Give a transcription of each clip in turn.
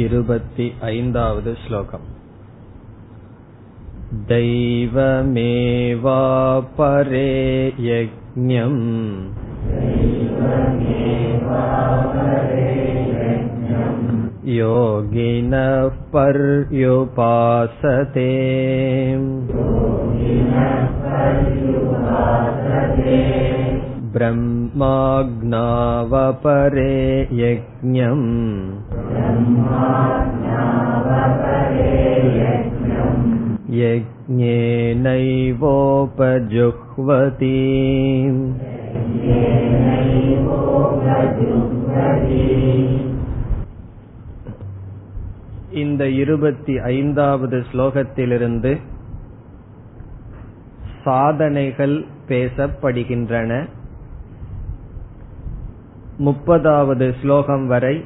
इरुपति ऐन्दावद् श्लोकम् दैवमेवापरे यज्ञम् योगिनः पर्युपासते ब्रह्म ब्रह्माज्ञावपरे यज्ञम् यज्ञेनैवोपजुह्वति இந்த இருபத்தி ஐந்தாவது ஸ்லோகத்திலிருந்து சாதனைகள் பேசப்படுகின்றன முப்பதாவது ஸ்லோகம் வரை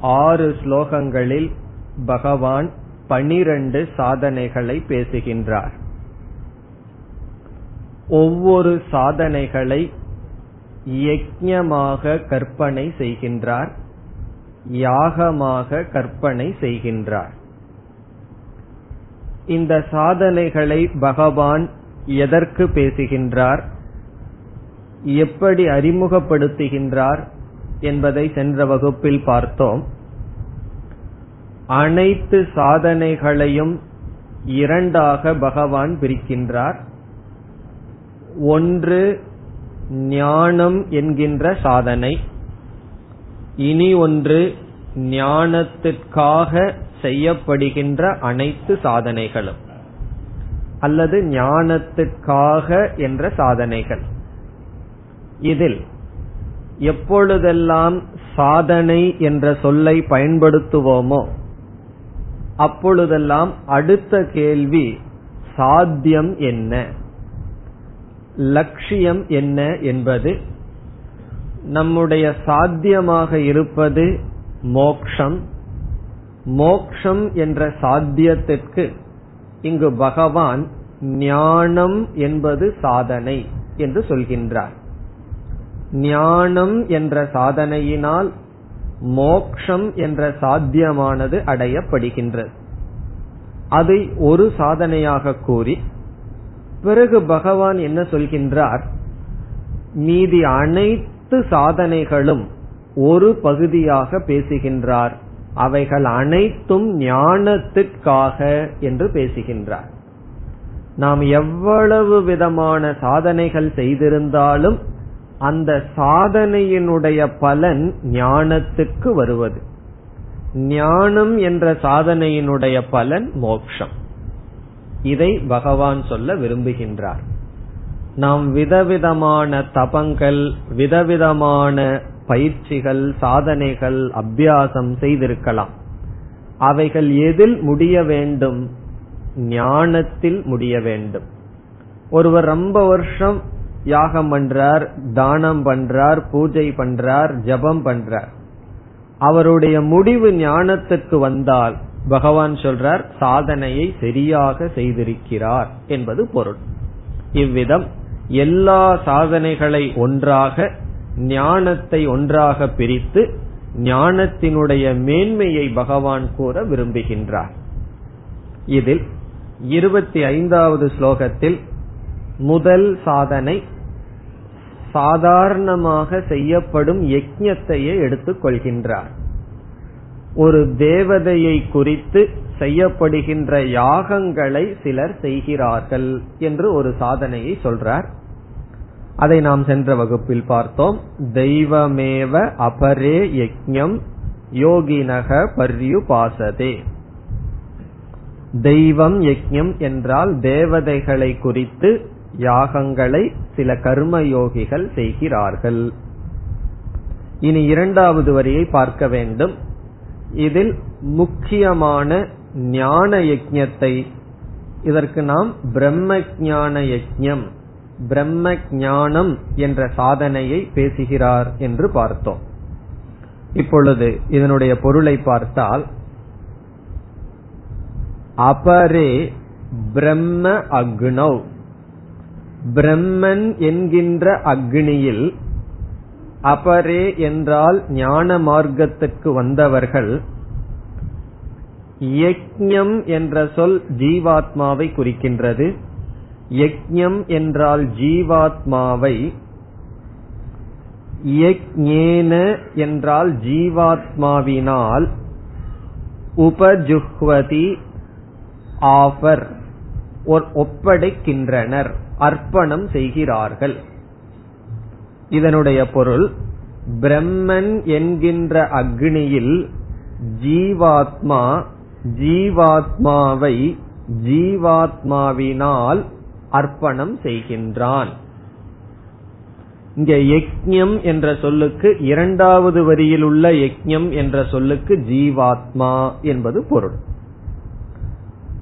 ஆறு ஸ்லோகங்களில் பகவான் பனிரண்டு சாதனைகளை பேசுகின்றார். ஒவ்வொரு சாதனைகளை யஜ்யமாக கற்பனை செய்கின்றார் யாகமாக கற்பனை செய்கின்றார். இந்த சாதனைகளை பகவான் எதற்கு பேசுகின்றார்? எப்படி அறிமுகப்படுத்துகின்றார் என்பதை சென்ற வகுப்பில் பார்த்தோம். அனைத்து சாதனைகளையும் இரண்டாக பகவான் பிரிக்கின்றார். ஒன்று ஞானம் என்கின்ற சாதனை. இனி ஒன்று ஞானத்திற்காக செய்யப்படுகின்ற அனைத்து சாதனைகளும். அல்லது ஞானத்திற்காக என்ற சாதனைகள். இதில் எப்பொழுதெல்லாம் சாதனை என்ற சொல்லை பயன்படுத்துவோமோ அப்பொழுதெல்லாம் அடுத்த கேள்வி சாத்தியம் என்ன? லட்சியம் என்ன என்பது? நம்முடைய சாத்தியமாக இருப்பது மோக்ஷம். மோக்ஷம் என்ற சாத்தியத்திற்கு இங்கு பகவான் ஞானம் என்பது சாதனை என்று சொல்கின்றார். ஞானம் என்ற சாதனையினால் மோக்ஷம் என்ற சாத்தியமானது அடையப்படுகின்றது. அதை ஒரு சாதனையாக கூறி பிறகு பகவான் என்ன சொல்கின்றார்? மீதி அனைத்து சாதனைகளும் ஒரு பகுதியாக பேசுகின்றார். அவைகள் அனைத்தும் ஞானத்திற்காக என்று பேசுகின்றார். நாம் எவ்வளவு விதமான சாதனைகள் செய்திருந்தாலும் அந்த சாதனையினுடைய பலன் ஞானத்துக்கு வருவது. ஞானம் என்ற சாதனையினுடைய பலன் மோக்ஷம். இதை பகவான் சொல்ல விரும்புகின்றார். நாம் விதவிதமான தபங்கள் விதவிதமான பயிற்சிகள் சாதனைகள் அபியாசம் செய்திருக்கலாம். அவைகள் எதில் முடிய வேண்டும்? ஞானத்தில் முடிய வேண்டும். ஒருவர் ரொம்ப வருஷம் யாகம் பண்றார் தானம் பண்றார் பூஜை பண்றார் ஜபம் பண்றார். அவருடைய முடிவு ஞானத்துக்கு வந்தால் பகவான் சொல்றார் சாதனையை சரியாக செய்திருக்கிறார் என்பது பொருள். இவ்விதம் எல்லா சாதனைகளை ஒன்றாக ஞானத்தை ஒன்றாக பிரித்து ஞானத்தினுடைய மேன்மையை பகவான் கூற விரும்புகின்றார். இதில் இருபத்தி ஐந்தாவது ஸ்லோகத்தில் முதல் சாதனை சாதாரணமாக செய்யப்படும் யஜ்யத்தையே எடுத்துக் கொள்கின்றார். ஒரு தேவதையை குறித்து செய்யப்படுகின்ற யாகங்களை சிலர் செய்கிறார்கள் என்று ஒரு சாதனையை சொல்றார். அதை நாம் சென்ற வகுப்பில் பார்த்தோம். தெய்வமேவ அபரே யஜ்யம் யோகினக பர்யுபாசதே. தெய்வம் யஜ்யம் என்றால் தேவதைகளை குறித்து யாகங்களை சில கர்மயோகிகள் செய்கிறார்கள். இனி இரண்டாவது வரியை பார்க்க வேண்டும். இதில் முக்கியமான ஞான யஜத்தை இதற்கு நாம் பிரம்ம ஞான யஜ்யம் பிரம்ம ஞானம் என்ற சாதனையை பேசுகிறார் என்று பார்த்தோம். இப்பொழுது இதனுடைய பொருளை பார்த்தால் அபரே பிரம்ம அக்னவ் பிரம்மன் என்கின்ற அக்னியில் அபரே என்றால் ஞான மார்க்கத்திற்கு வந்தவர்கள் யக்ஞம் என்ற சொல் ஜீவாத்மாவை குறிக்கின்றது. யக்ஞம் என்றால் ஜீவாத்மாவை யக்ஞேன என்றால் ஜீவாத்மாவினால் உபஜுஹ்வதி ஆஃபர் ஒப்படைக்கின்றனர். அர்ப்பணம் செய்கிறார்கள். இதனுடைய பொருள் பிரம்மன் என்கின்ற அக்னியில் ஜீவாத்மா ஜீவாத்மாவை ஜீவாத்மாவினால் அர்ப்பணம் செய்கின்றான். இங்க யக்ஞம் என்ற சொல்லுக்கு இரண்டாவது வரியில் உள்ள யக்ஞம் என்ற சொல்லுக்கு ஜீவாத்மா என்பது பொருள்.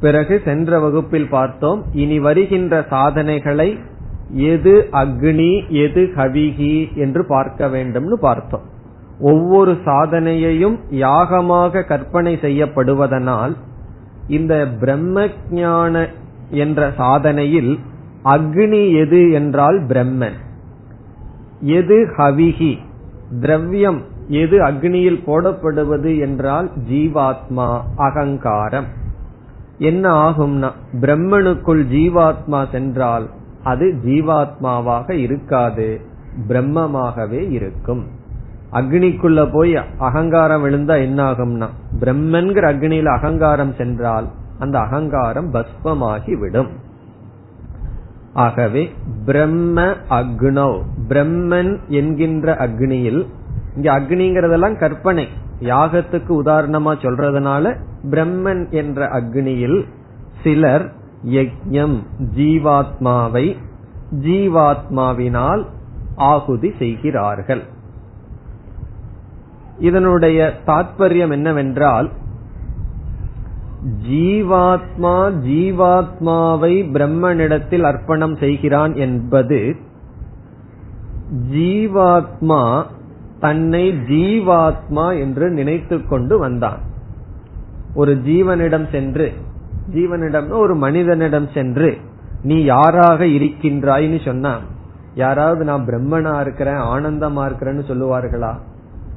பிறகு சென்ற வகுப்பில் பார்த்தோம் இனி வருகின்ற சாதனைகளை எது அக்னி எது கவிகி என்று பார்க்க வேண்டும்னு பார்த்தோம். ஒவ்வொரு சாதனையையும் யாகமாக கற்பனை செய்யப்படுவதனால் இந்த பிரம்ம ஞான என்ற சாதனையில் அக்னி எது என்றால் பிரம்மன். எது ஹவிகி திரவியம் எது அக்னியில் போடப்படுவது என்றால் ஜீவாத்மா அகங்காரம். என்ன ஆகும்னா பிரம்மனுக்குள் ஜீவாத்மா சென்றால் அது ஜீவாத்மாவாக இருக்காது பிரம்மமாகவே இருக்கும். அக்னிக்குள்ள போய் அகங்காரம் விழுந்தா என்ன ஆகும்னா பிரம்மன்கிற அக்னியில அகங்காரம் சென்றால் அந்த அகங்காரம் பஸ்பமாகி விடும். ஆகவே பிரம்ம அக்னோ பிரம்மன் என்கின்ற அக்னியில் இங்க அக்னிங்கிறதெல்லாம் கற்பனை. யாகத்துக்கு உதாரணமா சொல்றதுனால பிரம்மன் என்ற அக்னியில் சிலர் யஜ்யம் ஜீவாத்மாவை ஜீவாத்மாவினால் ஆகுதி செய்கிறார்கள். இதனுடைய தாற்பயம் என்னவென்றால் ஜீவாத்மா ஜீவாத்மாவை பிரம்மனிடத்தில் அர்ப்பணம் செய்கிறான் என்பது ஜீவாத்மா தன்னை ஜீவாத்மா என்று நினைத்து கொண்டு வந்தான். ஒரு ஜீவனிடம் சென்று ஜீவனிடம் ஒரு மனிதனிடம் சென்று நீ யாராக இருக்கின்றாய்னு சொன்னா யாராவது நான் பிரம்மனா இருக்கிறேன் ஆனந்தமா இருக்கிறேன்னு சொல்லுவார்களா?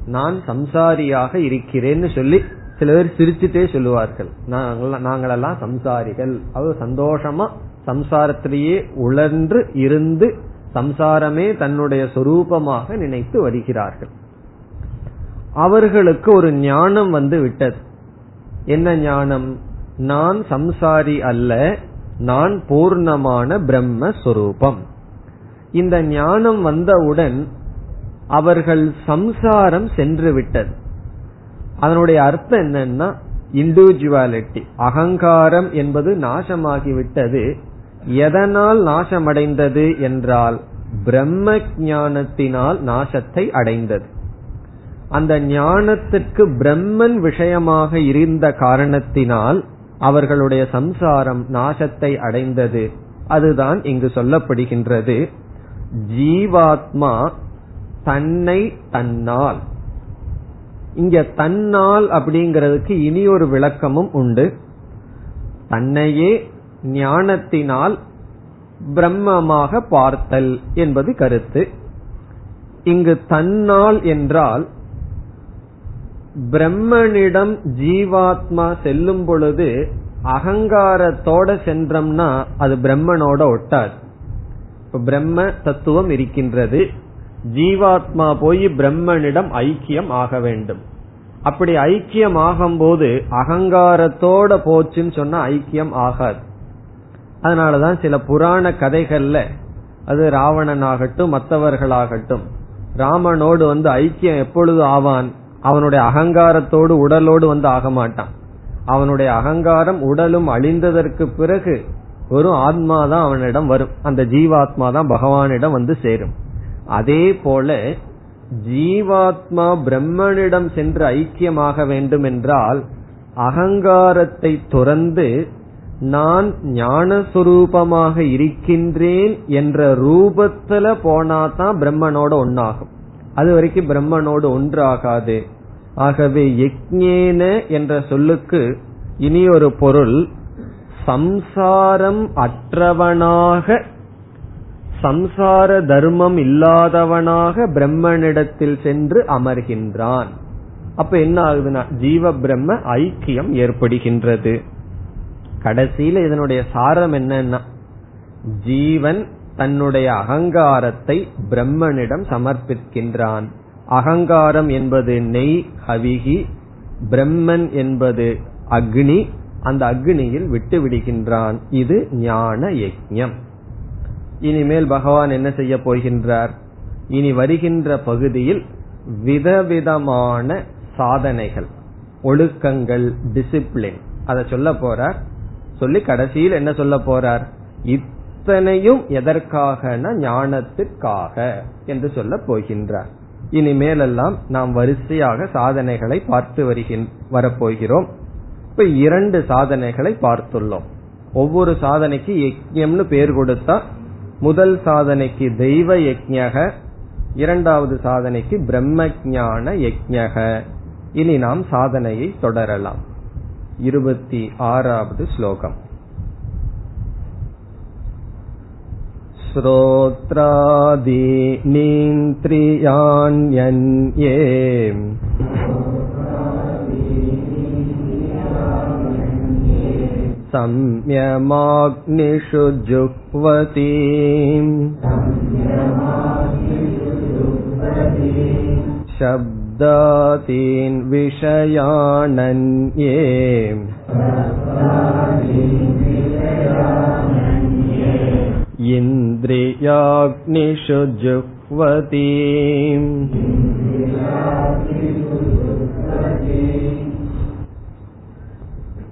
நான் சம்சாரியாக இருக்கிறேன்னு சொல்லி சில பேர் சிரிச்சுட்டே சொல்லுவார்கள். நாங்களெல்லாம் சம்சாரிகள். அது சந்தோஷமா சம்சாரத்திலேயே உழன்று இருந்து சம்சாரமே தன்னுடைய சொரூபமாக நினைத்து வருகிறார்கள். அவர்களுக்கு ஒரு ஞானம் வந்து விட்டது. என்ன ஞானம்? நான் சம்சாரி அல்ல நான் பூர்ணமான பிரம்மஸ்வரூபம். இந்த ஞானம் வந்தவுடன் அவர்கள் சம்சாரம் சென்று விட்டது அதனுடைய அர்த்தம் என்னன்னா இண்டிவிஜுவாலிட்டி அகங்காரம் என்பது நாசமாகிவிட்டது. எதனால் நாசமடைந்தது என்றால் பிரம்ம ஞானத்தினால் நாசத்தை அடைந்தது. அந்த ஞானத்திற்கு பிரம்மன் விஷயமாக இருந்த காரணத்தினால் அவர்களுடைய சம்சாரம் நாசத்தை அடைந்தது. அதுதான் இங்கு சொல்லப்படுகின்றது. ஜீவாத்மா தன்னை தன்னால். இங்க தன்னால் அப்படிங்கிறதுக்கு இனி ஒரு விளக்கமும் உண்டு. தன்னையே ஞானத்தினால் பிரம்மமாக பார்த்தல் என்பது கருத்து. இங்கு தன்னால் என்றால் பிரம்மனிடம் ஜீவாத்மா செல்லும் பொழுது அகங்காரத்தோட சென்றோம்னா அது பிரம்மனோட ஒட்டாது. இப்ப பிரம்ம தத்துவம் இருக்கின்றது. ஜீவாத்மா போய் பிரம்மனிடம் ஐக்கியம் ஆக வேண்டும். அப்படி ஐக்கியம் ஆகும்போது அகங்காரத்தோட போச்சுன்னு சொன்னா ஐக்கியம் ஆகாது. அதனாலதான் சில புராண கதைகள்ல அது ராவணன் ஆகட்டும் மற்றவர்களாகட்டும் ராமனோடு வந்து ஐக்கியம் எப்பொழுது ஆவான்? அவனுடைய அகங்காரத்தோடு உடலோடு வந்து ஆக மாட்டான் அவனுடைய அகங்காரம் உடலும் அழிந்ததற்கு பிறகு ஒரு ஆத்மா தான் அவனிடம் வரும். அந்த ஜீவாத்மா தான் பகவானிடம் வந்து சேரும். அதே போல ஜீவாத்மா பிரம்மனிடம் சென்று ஐக்கியமாக வேண்டும் என்றால் அகங்காரத்தை துறந்து நான் ஞானஸ்வரூபமாக இருக்கின்றேன் என்ற ரூபத்துல போனாதான் பிரம்மனோட ஒன்னாகும் அது வரைக்கும் பிரம்மனோடு ஒன்றாகாது. ஆகவே யக்ஞேன என்ற சொல்லுக்கு இனி ஒரு பொருள் சம்சாரம் அற்றவனாக சம்சார தர்மம் இல்லாதவனாக பிரம்மனிடத்தில் சென்று அமர்கின்றான். அப்ப என்ன ஆகுதுன்னா ஜீவ பிரம்ம ஐக்கியம் ஏற்படுகின்றது. கடைசியில இதனுடைய சாரம் என்னன்னா ஜீவன் தன்னுடைய அகங்காரத்தை பிரம்மனிடம் சமர்ப்பிக்கின்றான். அகங்காரம் என்பது நெய் ஹவிகி பிரம்மன் என்பது அக்னி அந்த அக்னியில் விட்டு விடுகின்றான். இது ஞான யஜ்யம். இனிமேல் பகவான் என்ன செய்ய போகின்றார்? இனி வருகின்ற பகுதியில் விதவிதமான சாதனைகள் ஒழுக்கங்கள் டிசிப்ளின் அதை சொல்ல போறார். சொல்லி கடைசியில் என்ன சொல்ல போறார்? இத்தனையும் எதற்காக ஞானத்துக்காக என்று சொல்ல போகின்றார். இனிமேலெல்லாம் நாம் வரிசையாக சாதனைகளை பார்த்து வருகின் வரப்போகிறோம். இப்ப இரண்டு சாதனைகளை பார்த்துள்ளோம். ஒவ்வொரு சாதனைக்கு யஜ்யம்னு பேர் கொடுத்தா முதல் சாதனைக்கு தெய்வ யஜக இரண்டாவது சாதனைக்கு பிரம்ம ஜான யஜக இனி நாம் சாதனையை தொடரலாம். இருபத்தி ஆறாவது ஸ்லோகம். श्रोत्रादीनीन्द्रियाण्यन्ये संयमाग्निषु जुह्वति शब्दातीन् विषयाणन्ये इन्द्रियाग्निषु जुह्वति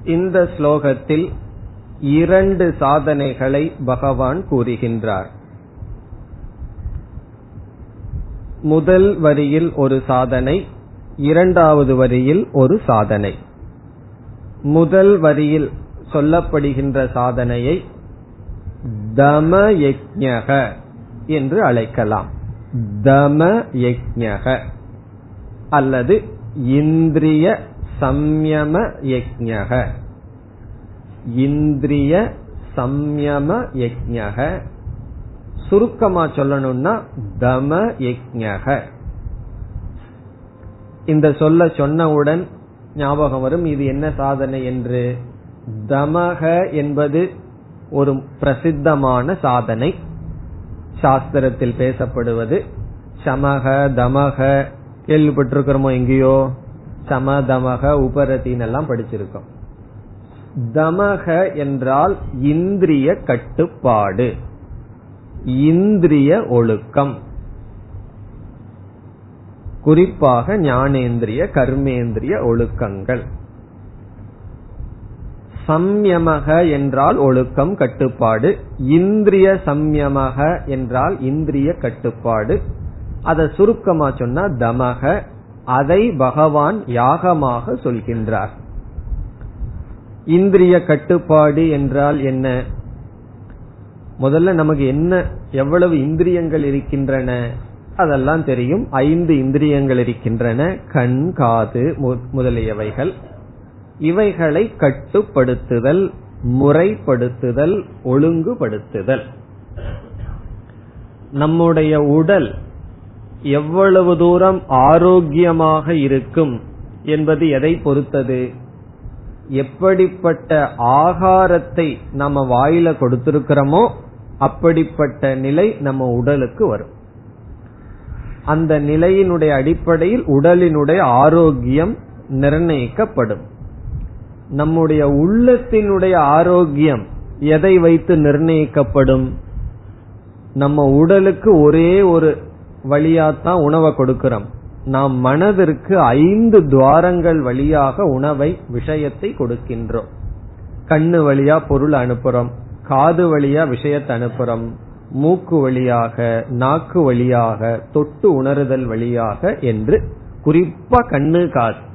இந்த ஸ்லோகத்தில் இரண்டு சாதனைகளை பகவான் கூறுகின்றார் முதல் வரியில் ஒரு சாதனை இரண்டாவது வரியில் ஒரு சாதனை முதல் வரியில் சொல்லப்படுகின்ற சாதனையை தம யஜக என்று அழைக்கலாம். தம யஜக அல்லது இந்திரிய சம்யம யஜக இந்திரிய சம்யம யஜக சுருக்கமா சொல்லணும்னா தம யஜக இந்த சொல்ல சொன்னவுடன் ஞாபகம் வரும் இது என்ன சாதனை என்று? தமக என்பது ஒரு பிரசித்தமான சாதனை. சாஸ்திரத்தில் பேசப்படுவது சமக தமக கேள்விப்பட்டிருக்கிறோமோ எங்கேயோ? சம தமக உபரத்தின் எல்லாம் படிச்சிருக்கோம். தமக என்றால் இந்திரிய கட்டுப்பாடு இந்திரிய ஒழுக்கம். குறிப்பாக ஞானேந்திரிய கர்மேந்திரிய ஒழுக்கங்கள். சம்யமக என்றால் ஒழுக்கம் கட்டுப்பாடு. இந்திரிய சம்யமக என்றால் இந்திரிய கட்டுப்பாடு. அதை சுருக்கமா சொன்னா தமக அதை பகவான் யாகமாக சொல்கின்றார். இந்திரிய கட்டுப்பாடு என்றால் என்ன? முதல்ல நமக்கு என்ன எவ்வளவு இந்திரியங்கள் இருக்கின்றன? அதெல்லாம் தெரியும். ஐந்து இந்திரியங்கள் இருக்கின்றன. கண் காது முதலியவைகள். இவைகளை கட்டுப்படுத்துதல் முறைப்படுத்துதல் ஒழுங்குபடுத்துதல். நம்முடைய உடல் எவ்வளவு தூரம் ஆரோக்கியமாக இருக்கும் என்பது எதை பொறுத்தது? எப்படிப்பட்ட ஆகாரத்தை நம்ம வாயில கொடுத்திருக்கிறோமோ அப்படிப்பட்ட நிலை நம்ம உடலுக்கு வரும். அந்த நிலையினுடைய அடிப்படையில் உடலினுடைய ஆரோக்கியம் நிர்ணயிக்கப்படும். நம்முடைய உள்ளத்தினுடைய ஆரோக்கியம் எதை வைத்து நிர்ணயிக்கப்படும்? நம்ம உடலுக்கு ஒரே ஒரு வழியாத்தான் உணவை கொடுக்கிறோம். நாம் மனதிற்கு ஐந்து துவாரங்கள் வழியாக உணவை விஷயத்தை கொடுக்கின்றோம். கண்ணு வழியா பொருள் அனுப்புறோம். காது வழியா விஷயத்தை அனுப்புறோம். மூக்கு வழியாக நாக்கு வழியாக தொட்டு உணருதல் வழியாக என்று குறிப்பா கண்ணு காது.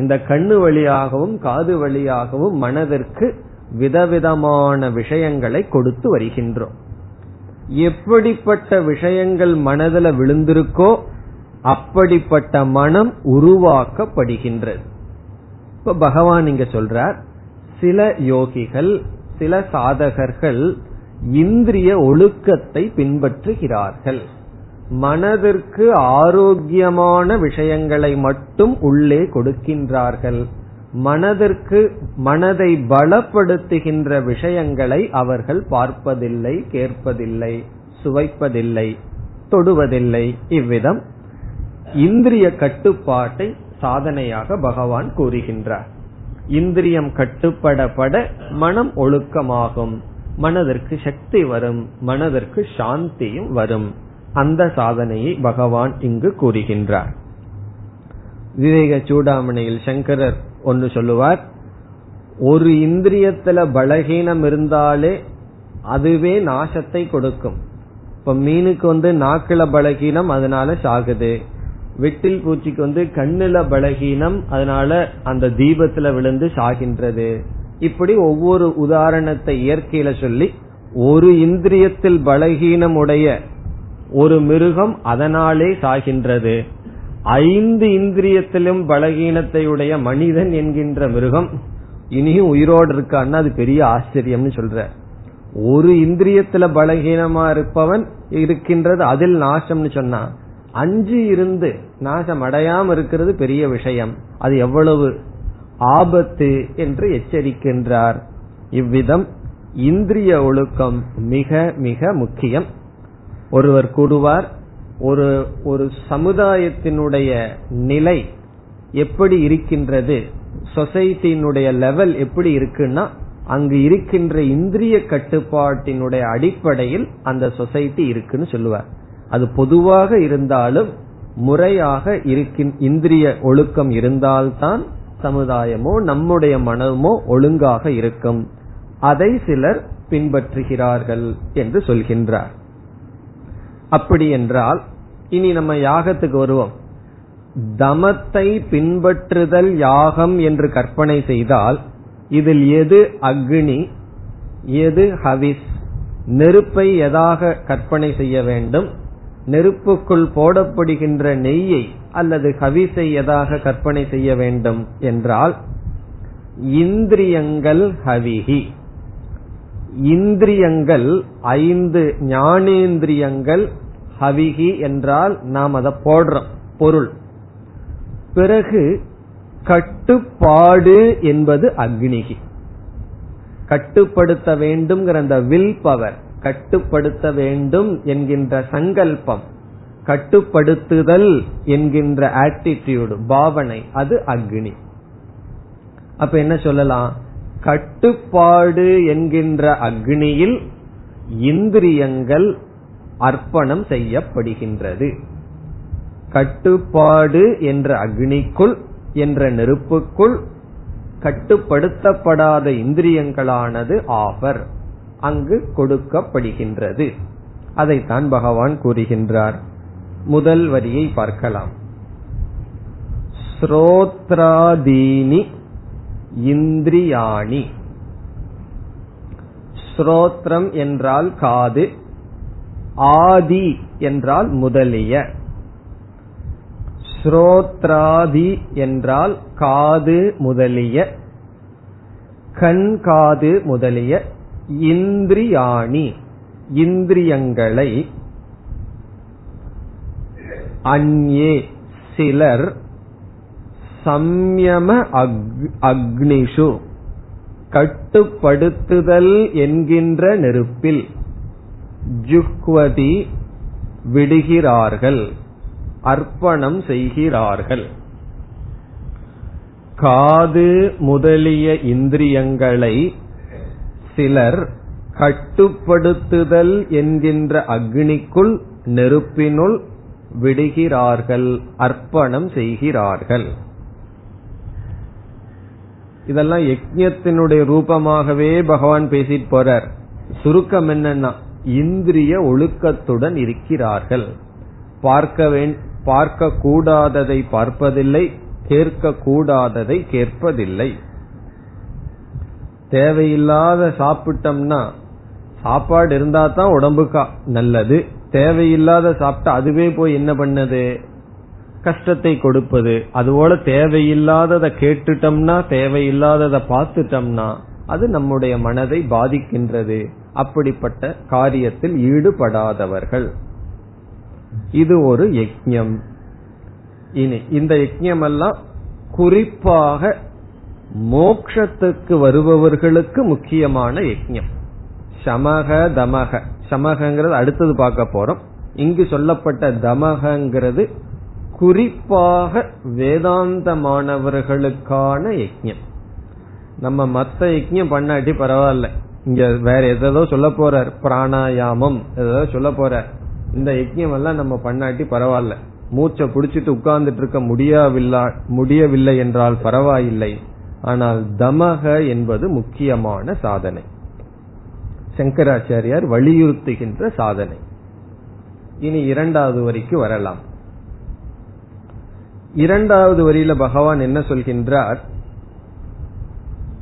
இந்த கண்ணு வழியாகவும் காது வழியாகவும் மனதிற்கு விதவிதமான விஷயங்களை கொடுத்து வருகின்றோம். எப்படிப்பட்ட விஷயங்கள் மனதில் விழுந்திருக்கோ அப்படிப்பட்ட மனம் உருவாக்கப்படுகின்றது. இப்ப பகவான் இங்க சொல்றார் சில யோகிகள் சில சாதகர்கள் இந்திரிய ஒழுக்கத்தை பின்பற்றுகிறார்கள். மனதிற்கு ஆரோக்கியமான விஷயங்களை மட்டும் உள்ளே கொடுக்கின்றார்கள். மனதிற்கு மனதை பலப்படுத்துகின்ற விஷயங்களை அவர்கள் பார்ப்பதில்லை கேட்பதில்லை சுவைப்பதில்லை தொடுவதில்லை. இவ்விதம் இந்திரிய கட்டுப்பாட்டை சாதனையாக பகவான் கூறுகின்றார். இந்திரியம் கட்டுப்படப்பட மனம் ஒழுக்கமாகும். மனதிற்கு சக்தி வரும். மனதிற்கு சாந்தியும் வரும். அந்த சாதனையை பகவான் இங்கு கூறுகின்றார். விவேக சூடாமணியில் சங்கரர் ஒன்னு சொல்லுவார் ஒரு இந்திரியத்துல பலகீனம் இருந்தாலே அதுவே நாசத்தை கொடுக்கும். இப்ப மீனுக்கு வந்து நாக்குல பலகீனம் அதனால சாகுது. வெட்டில் பூச்சிக்கு வந்து கண்ணுல பலகீனம் அதனால அந்த தீபத்துல விழுந்து சாகின்றது. இப்படி ஒவ்வொரு உதாரணத்தை இயற்கையில சொல்லி ஒரு இந்திரியத்தில் பலகீனம் உடைய ஒரு மிருகம் அதனாலே சாகின்றது. ஐந்து இந்திரியத்திலும் பலகீனத்தை உடைய மனிதன் என்கின்ற மிருகம் இனியும் உயிரோடு இருக்கான்னு அது பெரிய ஆச்சரியம்னு சொல்ற. ஒரு இந்திரியத்துல பலகீனமா இருப்பவன் இருக்கின்றது அதில் நாசம்னு சொன்னா. அஞ்சு இருந்து நாசம் அடையாம இருக்கிறது பெரிய விஷயம். அது எவ்வளவு? ஆபத்து என்று எச்சரிக்கின்றார். இவ்விதம் இந்திரிய ஒழுக்கம் மிக மிக முக்கியம். ஒருவர் கூறுவார் ஒரு ஒரு சமுதாயத்தினுடைய நிலை எப்படி இருக்கின்றது சொசைட்டியினுடைய லெவல் எப்படி இருக்குன்னா அங்கு இருக்கின்ற இந்திரிய கட்டுப்பாட்டினுடைய அடிப்படையில் அந்த சொசைட்டி இருக்குன்னு சொல்லுவார். அது பொதுவாக இருந்தாலும் முறையாக இருக்கின் இந்திரிய ஒழுக்கம் இருந்தால்தான் சமுதாயமோ நம்முடைய மனமோ ஒழுங்காக இருக்கும். அதை சிலர் பின்பற்றுகிறார்கள் என்று சொல்கின்றார். அப்படி என்றால் இனி நம்ம யாகத்துக்கு வருவோம். தமத்தை பின்பற்றுதல் யாகம் என்று கற்பனை செய்தால் இதில் எது அக்னி எது ஹவிஸ் நெருப்பை எதாக கற்பனை செய்ய வேண்டும் நெருப்புக்குள் போடப்படுகின்ற நெய்யை அல்லது ஹவிஸை எதாக கற்பனை செய்ய வேண்டும் என்றால் இந்திரியங்கள் ஹவிஹி. இந்திரியங்கள் ஐந்து ஞானேந்திரியங்கள் ஹவிகி என்றால் நாம் அதை போடுறோம் பொருள். பிறகு கட்டுப்பாடு என்பது அக்னிகி கட்டுப்படுத்த வேண்டும்ங்கிற அந்த வில் பவர் கட்டுப்படுத்த வேண்டும் என்கின்ற சங்கல்பம் கட்டுப்படுத்துதல் என்கின்ற ஆட்டிடியூடு பாவனை அது அக்னி. அப்ப என்ன சொல்லலாம்? கட்டுப்பாடு என்கின்ற அக்னியில் இந்திரியங்கள் அர்ப்பணம் செய்யப்படுகின்றது. கட்டுப்பாடு என்ற அக்னிக்குள் என்ற நெருப்புக்குள் கட்டுப்படுத்தப்படாத இந்திரியங்களானது ஆஃபர் அங்கு கொடுக்கப்படுகின்றது. அதைத்தான் பகவான் கூறுகின்றார். முதல் வரியை பார்க்கலாம். ஸ்ரோத்ராதீனி இந்திரியாணி. ஸ்ரோத்ரம் என்றால் காது ஆதி என்றால் முதலிய. ஸ்ரோத்ராதி என்றால் காது முதலிய. கண் காது முதலிய. இந்திரியாணி இந்திரியங்களை அந்யே சிலர் சம்யம அக்னிஷு. கட்டுப்படுத்துதல் என்கின்ற நெருப்பில் ஜுஹ்வதி விடுகிறார்கள் அர்ப்பணம் செய்கிறார்கள். காது முதலிய இந்திரியங்களை சிலர் கட்டுப்படுத்துதல் என்கின்ற அக்னிக்குள் நெருப்பினுள் விடுகிறார்கள் அர்ப்பணம் செய்கிறார்கள். இதெல்லாம் யஜ்யத்தினுடைய ரூபமாகவே பகவான் பேசிட்டு போறார். சுருக்கம் என்னன்னா இந்திரிய ஒழுக்கத்துடன் இருக்கிறார்கள். பார்க்க பார்க்க கூடாததை பார்ப்பதில்லை கேட்க கூடாததை கேட்பதில்லை. தேவையில்லாத சாப்பிட்டோம்னா சாப்பாடு இருந்தா தான் உடம்புக்கு நல்லது. தேவையில்லாத சாப்பிட்டா அதுவே போய் என்ன பண்ணது? கஷ்டத்தை கொடுப்பது அதுபோல தேவையில்லாததை கேட்டுட்டோம்னா தேவையில்லாததை பார்த்துட்டோம்னா அது நம்முடைய மனதை பாதிக்கின்றது. அப்படிப்பட்ட காரியத்தில் ஈடுபடாதவர்கள். இது ஒரு யஜ்யம். இனி இந்த யஜ்யம் எல்லாம் குறிப்பாக மோக்ஷத்துக்கு வருபவர்களுக்கு முக்கியமான யஜ்யம். சமக தமக. சமகங்கிறது அடுத்தது பார்க்க போறோம். இங்கு சொல்லப்பட்ட தமகங்கிறது குறிப்பாக வேதாந்த மாணவர்களுக்கான யஜ்யம். நம்ம மத்த யஜ்யம் பண்ணாட்டி பரவாயில்ல. இங்க வேற எதோ சொல்ல போறார். பிராணாயாமம் ஏதோ சொல்ல போறார். இந்த யஜ்யம் எல்லாம் நம்ம பண்ணாட்டி பரவாயில்ல. மூச்சை புடிச்சிட்டு உட்கார்ந்துட்டு இருக்க முடியவில்லை முடியவில்லை என்றால் பரவாயில்லை. ஆனால் தமக என்பது முக்கியமான சாதனை. சங்கராச்சாரியார் வலியுறுத்துகின்ற சாதனை. இனி இரண்டாவது வரிக்கு வரலாம். இரண்டாவது வரியில பகவான் என்ன சொல்கின்றார்?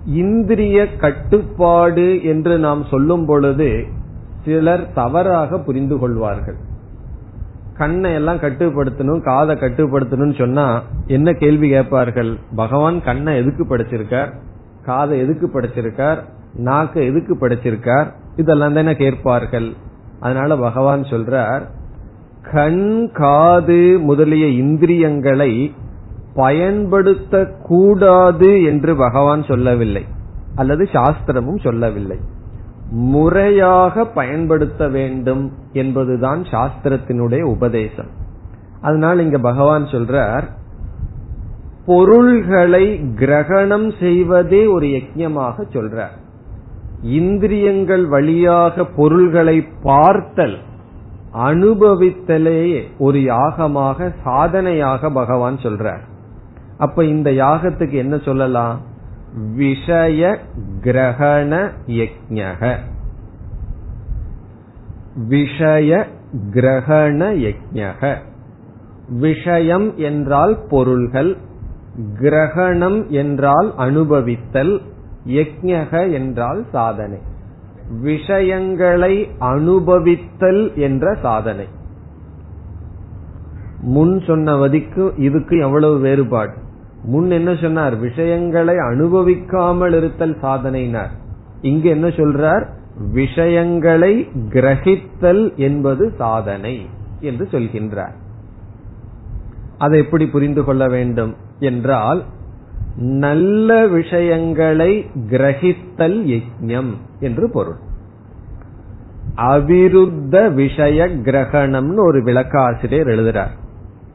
இந்திரிய கட்டுப்பாடு என்று நாம் சொல்லும் பொழுது சிலர் தவறாக புரிந்து கொள்வார்கள். கண்ணை எல்லாம் கட்டுப்படுத்தணும் காதை கட்டுப்படுத்தணும்னு சொன்னா என்ன கேள்வி கேட்பார்கள்? பகவான் கண்ணை எதுக்கு படைச்சிருக்கார்? காதை எதுக்கு படைச்சிருக்கார்? நாக்கை எதுக்கு படைச்சிருக்கார்? இதெல்லாம் தானே கேட்பார்கள். அதனால பகவான் சொல்றார் கண் காது முதலிய இந்திரியங்களை பயன்படுத்த கூடாது என்று பகவான் சொல்லவில்லை. அல்லது சாஸ்திரமும் சொல்லவில்லை. முறையாக பயன்படுத்த வேண்டும் என்பதுதான் சாஸ்திரத்தினுடைய உபதேசம். அதனால் இங்க பகவான் சொல்றார் பொருள்களை கிரகணம் செய்வதே ஒரு யஜ்யமாக சொல்றார். இந்திரியங்கள் வழியாக பொருள்களை பார்த்தல் அனுபவித்தலேயே ஒரு யாகமாக சாதனையாக பகவான் சொல்றார். அப்ப இந்த யாகத்துக்கு என்ன சொல்லலாம்? விஷய கிரகண யஜக விஷய கிரகண யஜக விஷயம் என்றால் பொருள்கள் கிரகணம் என்றால் அனுபவித்தல் யஜக என்றால் சாதனை. விஷயங்களை அனுபவித்தல் என்ற சாதனை. முன் சொன்னவதிக்கு இதுக்கு எவ்வளவு வேறுபாடு. முன் என்ன சொன்னார்? விஷயங்களை அனுபவிக்காமல் இருத்தல் சாதனைனார். இங்கு என்ன சொல்றார்? விஷயங்களை கிரகித்தல் என்பது சாதனை என்று சொல்கின்றார். அதை எப்படி புரிந்து கொள்ள வேண்டும்? என்றால் நல்ல விஷயங்களை கிரகித்தல் யஜ்யம் என்று பொருள். அவிருத்த விஷய கிரகணம்னு ஒரு விளக்காசிரியர் எழுதுறார்.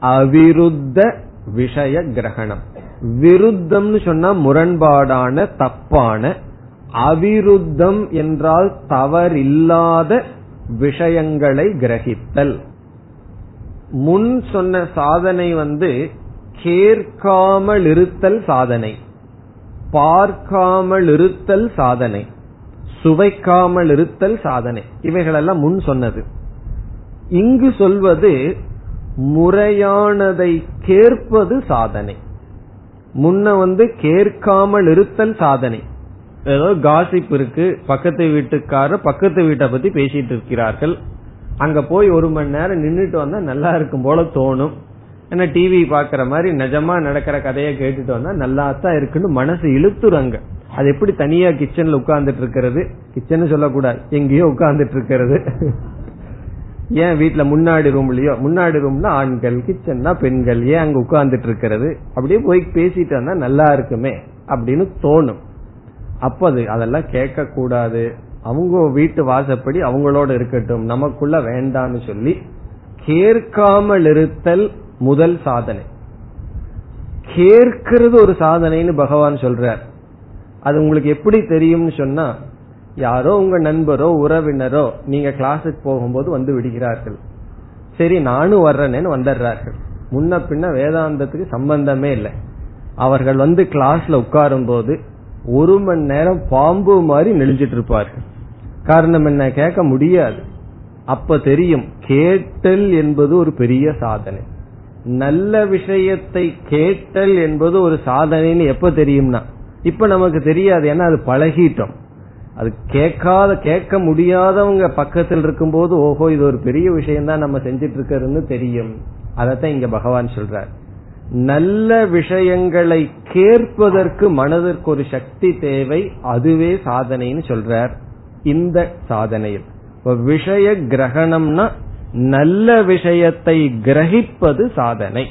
அவிருத்த விஷய கிரகணம். விருத்தம்னு சொன்னா முரண்பாடான தப்பான அவிருத்தம் என்றால் தவறில்லாத விஷயங்களை கிரகித்தல். முன் சொன்ன சாதனை வந்து கேட்காமல் இருத்தல் சாதனை. பார்க்காமல் இருத்தல் சாதனை. சுவைக்காமல் இருத்தல் சாதனை. இவைகளெல்லாம் முன் சொன்னது. இங்கு சொல்வது முறையானதை கேட்பது சாதனை. முன்ன வந்து கேட்காமல் இருத்தல் சாதனை. ஏதோ காசிப் இருக்கு பக்கத்து வீட்டுக்காரர் பக்கத்து வீட்டை பத்தி பேசிட்டு இருக்கிறார்கள். அங்க போய் ஒரு மணி நேரம் நின்றுட்டு வந்தா நல்லா இருக்கும் போல தோணும். ஏன்னா டிவி பாக்குற மாதிரி நிஜமா நடக்கிற கதையை கேட்டுட்டு வந்தா நல்லா தான் இருக்குன்னு மனசு இழுத்துறாங்க அது எப்படி தனியா கிச்சன்ல உட்கார்ந்துட்டு இருக்கிறது? கிச்சன் சொல்லக்கூடாது. எங்கேயோ உட்கார்ந்துட்டு இருக்கிறது. ஏன் வீட்டுல முன்னாடி ரூம்லயோ முன்னாடி ரூம்னா ஆண்கள் கிச்சன்னா பெண்கள். ஏன் அங்க உட்கார்ந்துட்டு இருக்கிறது? அப்படியே போய் பேசிட்டு வந்தா நல்லா இருக்குமே அப்படின்னு தோணும். அப்ப அது அதெல்லாம் கேட்க கூடாது அவங்க வீட்டு வாசப்படி அவங்களோட இருக்கட்டும். நமக்குள்ள வேண்டான்னு சொல்லி கேட்காமல் இருத்தல் முதல் சாதனை. கேட்கிறது ஒரு சாதனைன்னு பகவான் சொல்றார். அது உங்களுக்கு எப்படி தெரியும்னு சொன்னா யாரோ உங்க நண்பரோ உறவினரோ நீங்க கிளாஸுக்கு போகும்போது வந்து விடுகிறார்கள். சரி நானும் வர்றேன்னு வந்துடுறார்கள். முன்ன பின்ன வேதாந்தத்துக்கு சம்பந்தமே இல்லை. அவர்கள் வந்து கிளாஸ்ல உட்காரும் போது ஒரு மணி நேரம் பாம்பு மாதிரி நெளிஞ்சிட்டு இருப்பார்கள். காரணம் என்ன? கேட்க முடியாது. அப்ப தெரியும் கேட்டல் என்பது ஒரு பெரிய சாதனை. நல்ல விஷயத்தை கேட்டல் என்பது ஒரு சாதனைன்னு எப்ப தெரியும்னா? இப்ப நமக்கு தெரியாது ஏன்னா அது பழகிட்டோம். அது கேட்காத கேட்க முடியாதவங்க பக்கத்தில் இருக்கும்போது ஓஹோ இது ஒரு பெரிய விஷயம் தான் நம்ம செஞ்சிட்டு இருக்கிறதுன்னு தெரியும். அதத்தான் இங்க பகவான் சொல்றார். நல்ல விஷயங்களை கேட்பதற்கு மனதிற்கு ஒரு சக்தி தேவை அதுவே சாதனைன்னு சொல்றார். இந்த சாதனையில். விஷய கிரகணம்னா நல்ல விஷயத்தை கிரகிப்பது சாதனை.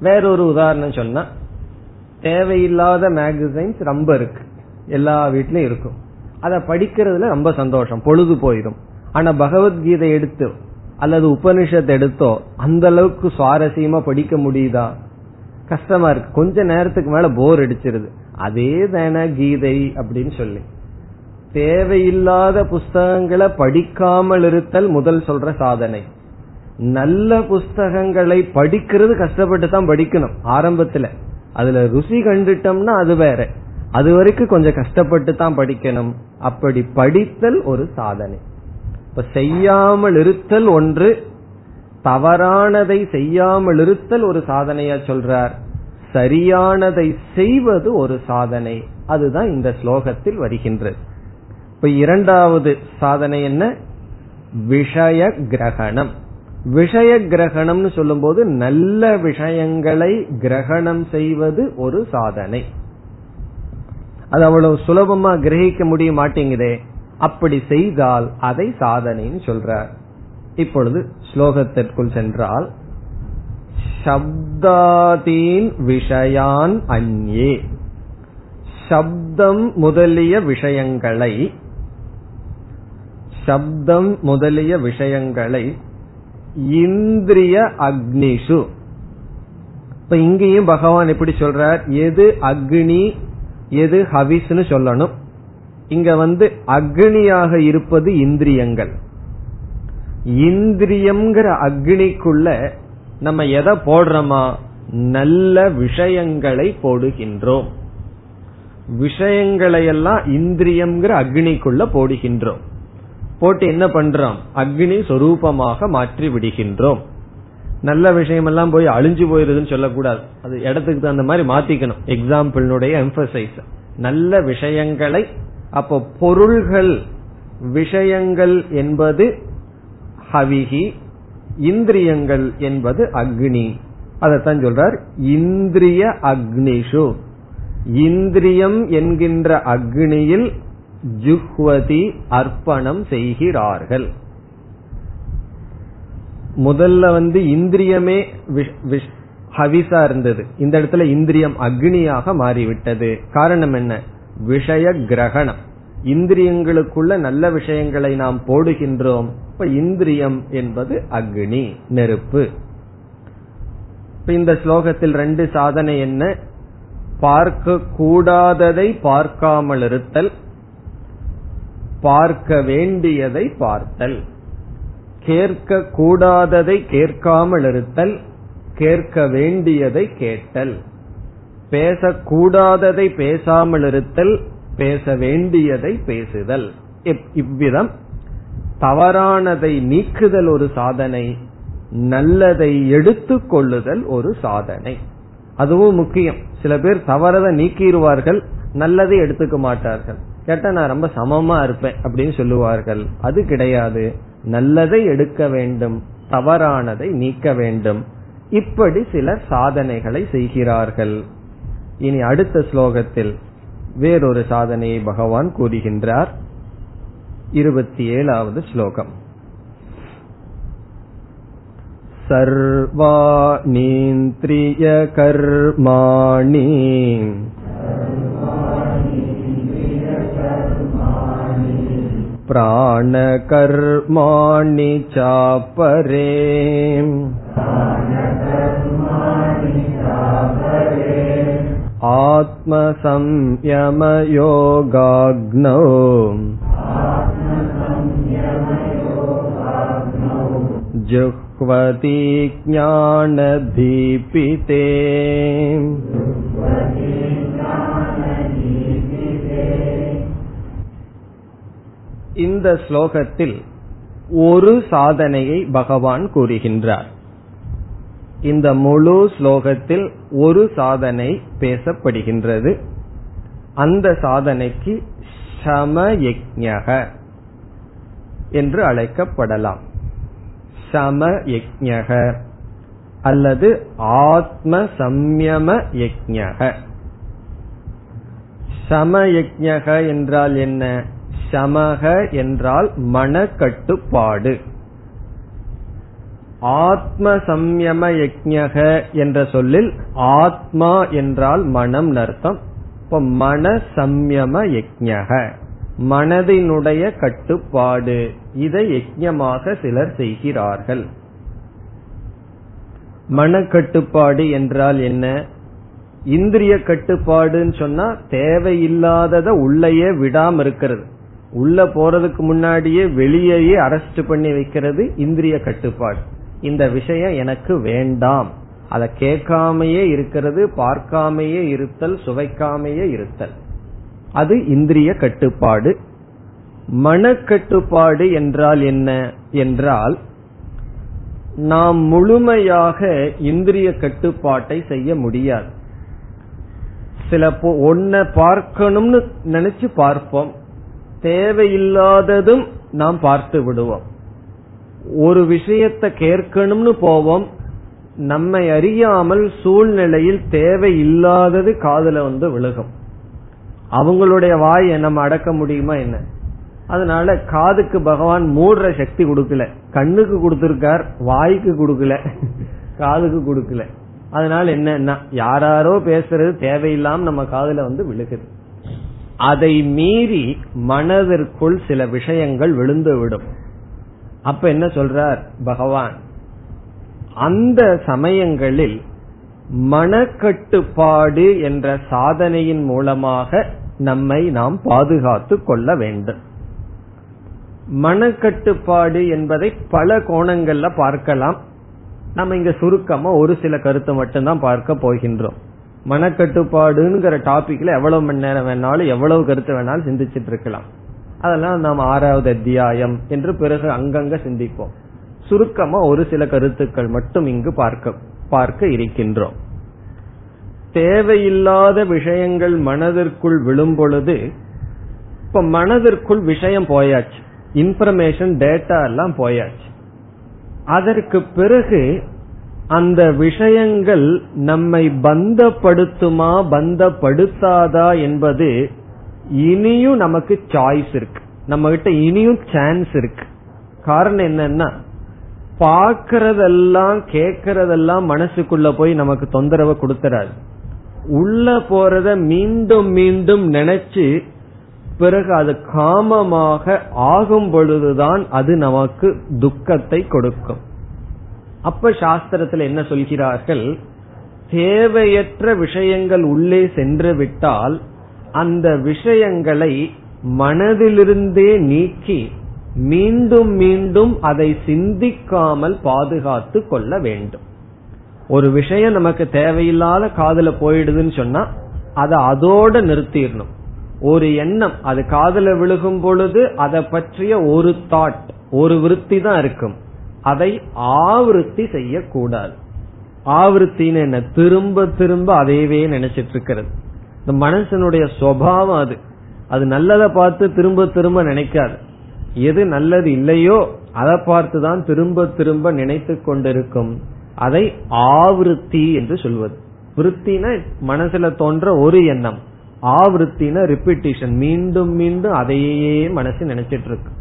வேறொரு உதாரணம் சொன்னா தேவையில்லாத மேகசைன்ஸ் ரொம்ப இருக்கு. எல்லா வீட்லயும் இருக்கும். அதை படிக்கிறதுல ரொம்ப சந்தோஷம். பொழுது போயிடும். ஆனா பகவத்கீதை எடுத்து அல்லது உபனிஷத் எடுத்தோ அந்த அளவுக்கு சுவாரஸ்யமா படிக்க முடியுதா? கஷ்டமா இருக்கு. கொஞ்ச நேரத்துக்கு மேல போர் அடிச்சிருது. அதே தான கீதை அப்படின்னு சொல்லி. தேவையில்லாத புஸ்தகங்களை படிக்காமல் இருத்தல் முதல் சொல்ற சாதனை. நல்ல புஸ்தகங்களை படிக்கிறது கஷ்டப்பட்டு தான் படிக்கணும் ஆரம்பத்துல. அதுல ருசி கண்டுட்டோம்னா அது வேற. அது வரைக்கும் கொஞ்சம் கஷ்டப்பட்டு தான் படிக்கணும். அப்படி படித்தல் ஒரு சாதனை. இப்ப செய்யாமல் இருத்தல் ஒன்று தவறானதை செய்யாமல் இருத்தல் ஒரு சாதனையா சொல்றார். சரியானதை செய்வது ஒரு சாதனை. அதுதான் இந்த ஸ்லோகத்தில் வருகின்றது. இப்ப இரண்டாவது சாதனை என்ன? விஷய கிரகணம். விஷய கிரகணம்னு சொல்லும் போது நல்ல விஷயங்களை கிரகணம் செய்வது ஒரு சாதனை. அது அவ்வளவு சுலபமா கிரகிக்க முடிய மாட்டேங்குதே. அப்படி செய்தால் அதை சாதனைன்னு சொல்றார். இப்பொழுது ஸ்லோகத்திற்குள் சென்றால் சப்தாதீன் விஷயான் அந்யே. சப்தம் முதலிய விஷயங்களை சப்தம் முதலிய விஷயங்களை இந்திரிய அக்னிஷு. இப்ப இங்கேயும் பகவான் எப்படி சொல்றார்? எது அக்னி எது ஹவிஸ்னு சொல்லணும். இங்க வந்து அக்னியாக இருப்பது இந்திரியங்கள். இந்திரியம்ங்கிற அக்னிக்குள்ள நம்ம எதை போடுறோமா? நல்ல விஷயங்களை போடுகின்றோம். விஷயங்களை எல்லாம் இந்திரியம்ங்கிற அக்னிக்குள்ள போடுகின்றோம். போட்டு என்ன பண்றோம்? அக்னி சொரூபமாக மாற்றி விடுகின்றோம். நல்ல விஷயம் எல்லாம் போய் அழிஞ்சு போயிருதுன்னு சொல்லக்கூடாது. அது இடத்துக்கு தகுந்த மாதிரி மாத்திக்கணும். எக்ஸாம்பிள்னுடைய எம்பசைஸ் நல்ல விஷயங்களை அப்போ பொருள்கள் விஷயங்கள் என்பது ஹவிகி இந்திரியங்கள் என்பது அக்னி. அதத்தான் சொல்றார் இந்திரிய அக்னிஷு. இந்திரியம் என்கின்ற அக்னியில் ஜுஹ்வதி அர்ப்பணம் செய்கிறார்கள். முதல்ல வந்து இந்திரியமே ஹவிசா இருந்தது. இந்த இடத்துல இந்திரியம் அக்னியாக மாறிவிட்டது. காரணம் என்ன? விஷய கிரகணம். இந்திரியங்களுக்குள்ள நல்ல விஷயங்களை நாம் போடுகின்றோம். இப்ப இந்திரியம் என்பது அக்னி நெருப்பு. இப்ப இந்த ஸ்லோகத்தில் ரெண்டு சாதனை என்ன? பார்க்க கூடாததை பார்க்காமல் இருத்தல் பார்க்க வேண்டியதை பார்த்தல். கேட்க கூடாததை கேட்காமல் இருத்தல் கேட்க வேண்டியதை கேட்டல். பேசக்கூடாததை பேசாமல் இருத்தல் பேச வேண்டியதை பேசுதல். இவ்விதம். தவறானதை நீக்குதல் ஒரு சாதனை நல்லதை எடுத்துக்கொள்ளுதல் ஒரு சாதனை. அதுவும் முக்கியம். சில பேர் தவறதை நீக்கிடுவார்கள் நல்லதை எடுத்துக்க மாட்டார்கள். கேட்டா நான் ரொம்ப சமமா இருப்பேன் அப்படின்னு சொல்லுவார்கள் அது கிடையாது நல்லதை எடுக்க வேண்டும் தவறானதை நீக்க வேண்டும் இப்படி சிலர் சாதனைகளை செய்கிறார்கள் இனி அடுத்த ஸ்லோகத்தில் வேறொரு சாதனையை பகவான் கூறுகின்றார் இருபத்தி ஏழாவது ஸ்லோகம் सर्वाणीन्द्रियकर्माणि प्राणकर्माणि चापरे आत्मसंयमयोगाग्नौ जुह्वति ज्ञानदीपिते இந்த ஸ்லோகத்தில் ஒரு சாதனையை பகவான் கூறுகின்றார். இந்த முழு ஸ்லோகத்தில் ஒரு சாதனை பேசப்படுகின்றது. அந்த சாதனைக்கு சமயஜக என்று அழைக்கப்படலாம். சமயஜக அல்லது ஆத்ம சம்யம யஜக சமயஜக என்றால் என்ன? சமக என்றால் மனக்கட்டுப்பாடு. ஆத்ம சம்யம யஜக என்ற சொல்லில் ஆத்மா என்றால் மனம் அர்த்தம் இப்ப மன சம்யம யஜக மனதினுடைய கட்டுப்பாடு. இதை யஜ்யமாக சிலர் செய்கிறார்கள். மனக்கட்டுப்பாடு என்றால் என்ன? இந்திரிய கட்டுப்பாடுன்னு சொன்னா தேவையில்லாதத உள்ளேயே விடாம இருக்கிறது. உள்ள போறதுக்கு முன்னாடியே வெளியேயே அரெஸ்ட் பண்ணி வைக்கிறது இந்திரிய கட்டுப்பாடு. இந்த விஷயம் எனக்கு வேண்டாம். அதை கேட்காமையே இருக்கிறது பார்க்காமையே இருத்தல் சுவைக்காமையே இருத்தல். அது இந்திரிய கட்டுப்பாடு. மனக்கட்டுப்பாடு என்றால் என்ன? என்றால் நாம் முழுமையாக இந்திரிய கட்டுப்பாட்டை செய்ய முடியாது. சில ஒன்ன பார்க்கணும்னு நினைச்சு பார்ப்போம். தேவையில்லாததும் நாம் பார்த்து விடுவோம். ஒரு விஷயத்தை கேட்கணும்னு போவோம். நம்மை அறியாமல் சூழ்நிலையில் தேவையில்லாதது காதல வந்து விழுகும். அவங்களுடைய வாயை நம்ம அடக்க முடியுமா என்ன? அதனால காதுக்கு பகவான் மூடுற சக்தி கொடுக்கல. கண்ணுக்கு கொடுத்திருக்கார் வாய்க்கு கொடுக்கல. காதுக்கு கொடுக்கல. அதனால என்னன்னா யாராரோ பேசுறது தேவையில்லாம நம்ம காதுல வந்து விழுகுது. அதை மீறி மனதிற்குள் சில விஷயங்கள் விழுந்துவிடும். அப்ப என்ன சொல்றார் பகவான்? அந்த சமயங்களில் மனக்கட்டுப்பாடு என்ற சாதனையின் மூலமாக நம்மை நாம் பாதுகாத்து கொள்ள வேண்டும். மனக்கட்டுப்பாடு என்பதை பல கோணங்கள்ல பார்க்கலாம். நம்ம இங்க சுருக்கமா ஒரு சில கருத்தை மட்டும்தான் பார்க்க போகின்றோம். மனக்கட்டுப்பாடுங்கிற டாபிக்ல எவ்வளவு மணி நேரம் வேணாலும் எவ்வளவு கருத்து வேணாலும் சிந்திச்சிட்டு இருக்கலாம். அதெல்லாம் நாம் ஆறாவது அத்தியாயம் என்று பிறகு அங்கங்க சிந்திப்போம். சுருக்கமா ஒரு சில கருத்துக்கள் மட்டும் இங்கு பார்க்க பார்க்க இருக்கின்றோம். தேவையில்லாத விஷயங்கள் மனதிற்குள் விழும்பொழுது இப்ப மனதிற்குள் விஷயம் போயாச்சு. இன்ஃபர்மேஷன் டேட்டா எல்லாம் போயாச்சு. அதற்கு பிறகு அந்த விஷயங்கள் நம்மை பந்தப்படுத்துமா பந்தப்படுத்தாதா என்பது இனியும் நமக்கு சாய்ஸ் இருக்கு. நம்ம கிட்ட இனியும் சான்ஸ் இருக்கு. காரணம் என்னன்னா பாக்கிறதெல்லாம் கேக்கிறதெல்லாம் மனசுக்குள்ள போய் நமக்கு தொந்தரவை கொடுத்துறாரு. உள்ள போறத மீண்டும் மீண்டும் நினைச்சு பிறகு அது காமமாக ஆகும் பொழுதுதான் அது நமக்கு துக்கத்தை கொடுக்கும். அப்ப சாஸ்திரத்தில் என்ன சொல்கிறார்கள்? தேவையற்ற விஷயங்கள் உள்ளே சென்று விட்டால் அந்த விஷயங்களை மனதிலிருந்தே நீக்கி மீண்டும் மீண்டும் அதை சிந்திக்காமல் பாதுகாத்து கொள்ள வேண்டும். ஒரு விஷயம் நமக்கு தேவையில்லாத காதல போயிடுதுன்னு சொன்னா அதை அதோட நிறுத்திடணும். ஒரு எண்ணம் அது காதல விழுகும் பொழுது அதை பற்றிய ஒரு தாட் ஒரு விருத்தி தான் இருக்கும். அதை ஆவருத்தி செய்யக்கூடாது. ஆவருத்தின்னு என்ன? திரும்ப திரும்ப அதையவே நினைச்சிட்டு இருக்கிறது இந்த மனசனுடைய சுவாவம் அது. அது நல்லதை பார்த்து திரும்ப திரும்ப நினைக்காது. எது நல்லது இல்லையோ அதை பார்த்து தான் திரும்ப திரும்ப நினைத்து கொண்டிருக்கும். அதை ஆவருத்தி என்று சொல்வது. விருத்தின மனசுல தோன்ற ஒரு எண்ணம். ஆவருத்தின ரிப்பிட்டிஷன் மீண்டும் மீண்டும் அதையே மனசு நினைச்சிட்டு இருக்கு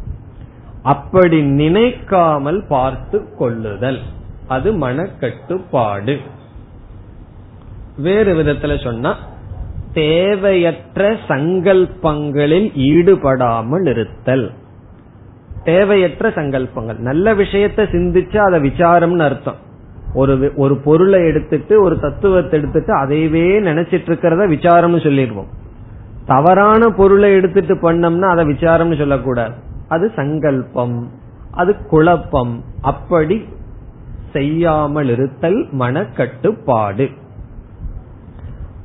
அப்படி நினைக்காமல் பார்த்து கொள்ளுதல். அது மனக்கட்டுப்பாடு. வேறு விதத்துல சொன்னா தேவையற்ற சங்கல்பங்களில் ஈடுபடாமல் இருத்தல். தேவையற்ற சங்கல்பங்கள். நல்ல விஷயத்த சிந்திச்சு அதை விசாரம்னு அர்த்தம். ஒரு ஒரு பொருளை எடுத்துட்டு ஒரு தத்துவத்தை எடுத்துட்டு அதையவே நினைச்சிட்டு இருக்கிறத விசாரம்னு சொல்லிடுவோம். தவறான பொருளை எடுத்துட்டு பண்ணோம்னா அதை விசாரம்னு சொல்லக்கூடாது. அது சங்கல்பம் அது குழப்பம். அப்படி செய்யாமல் இருத்தல் மனக்கட்டுப்பாடு.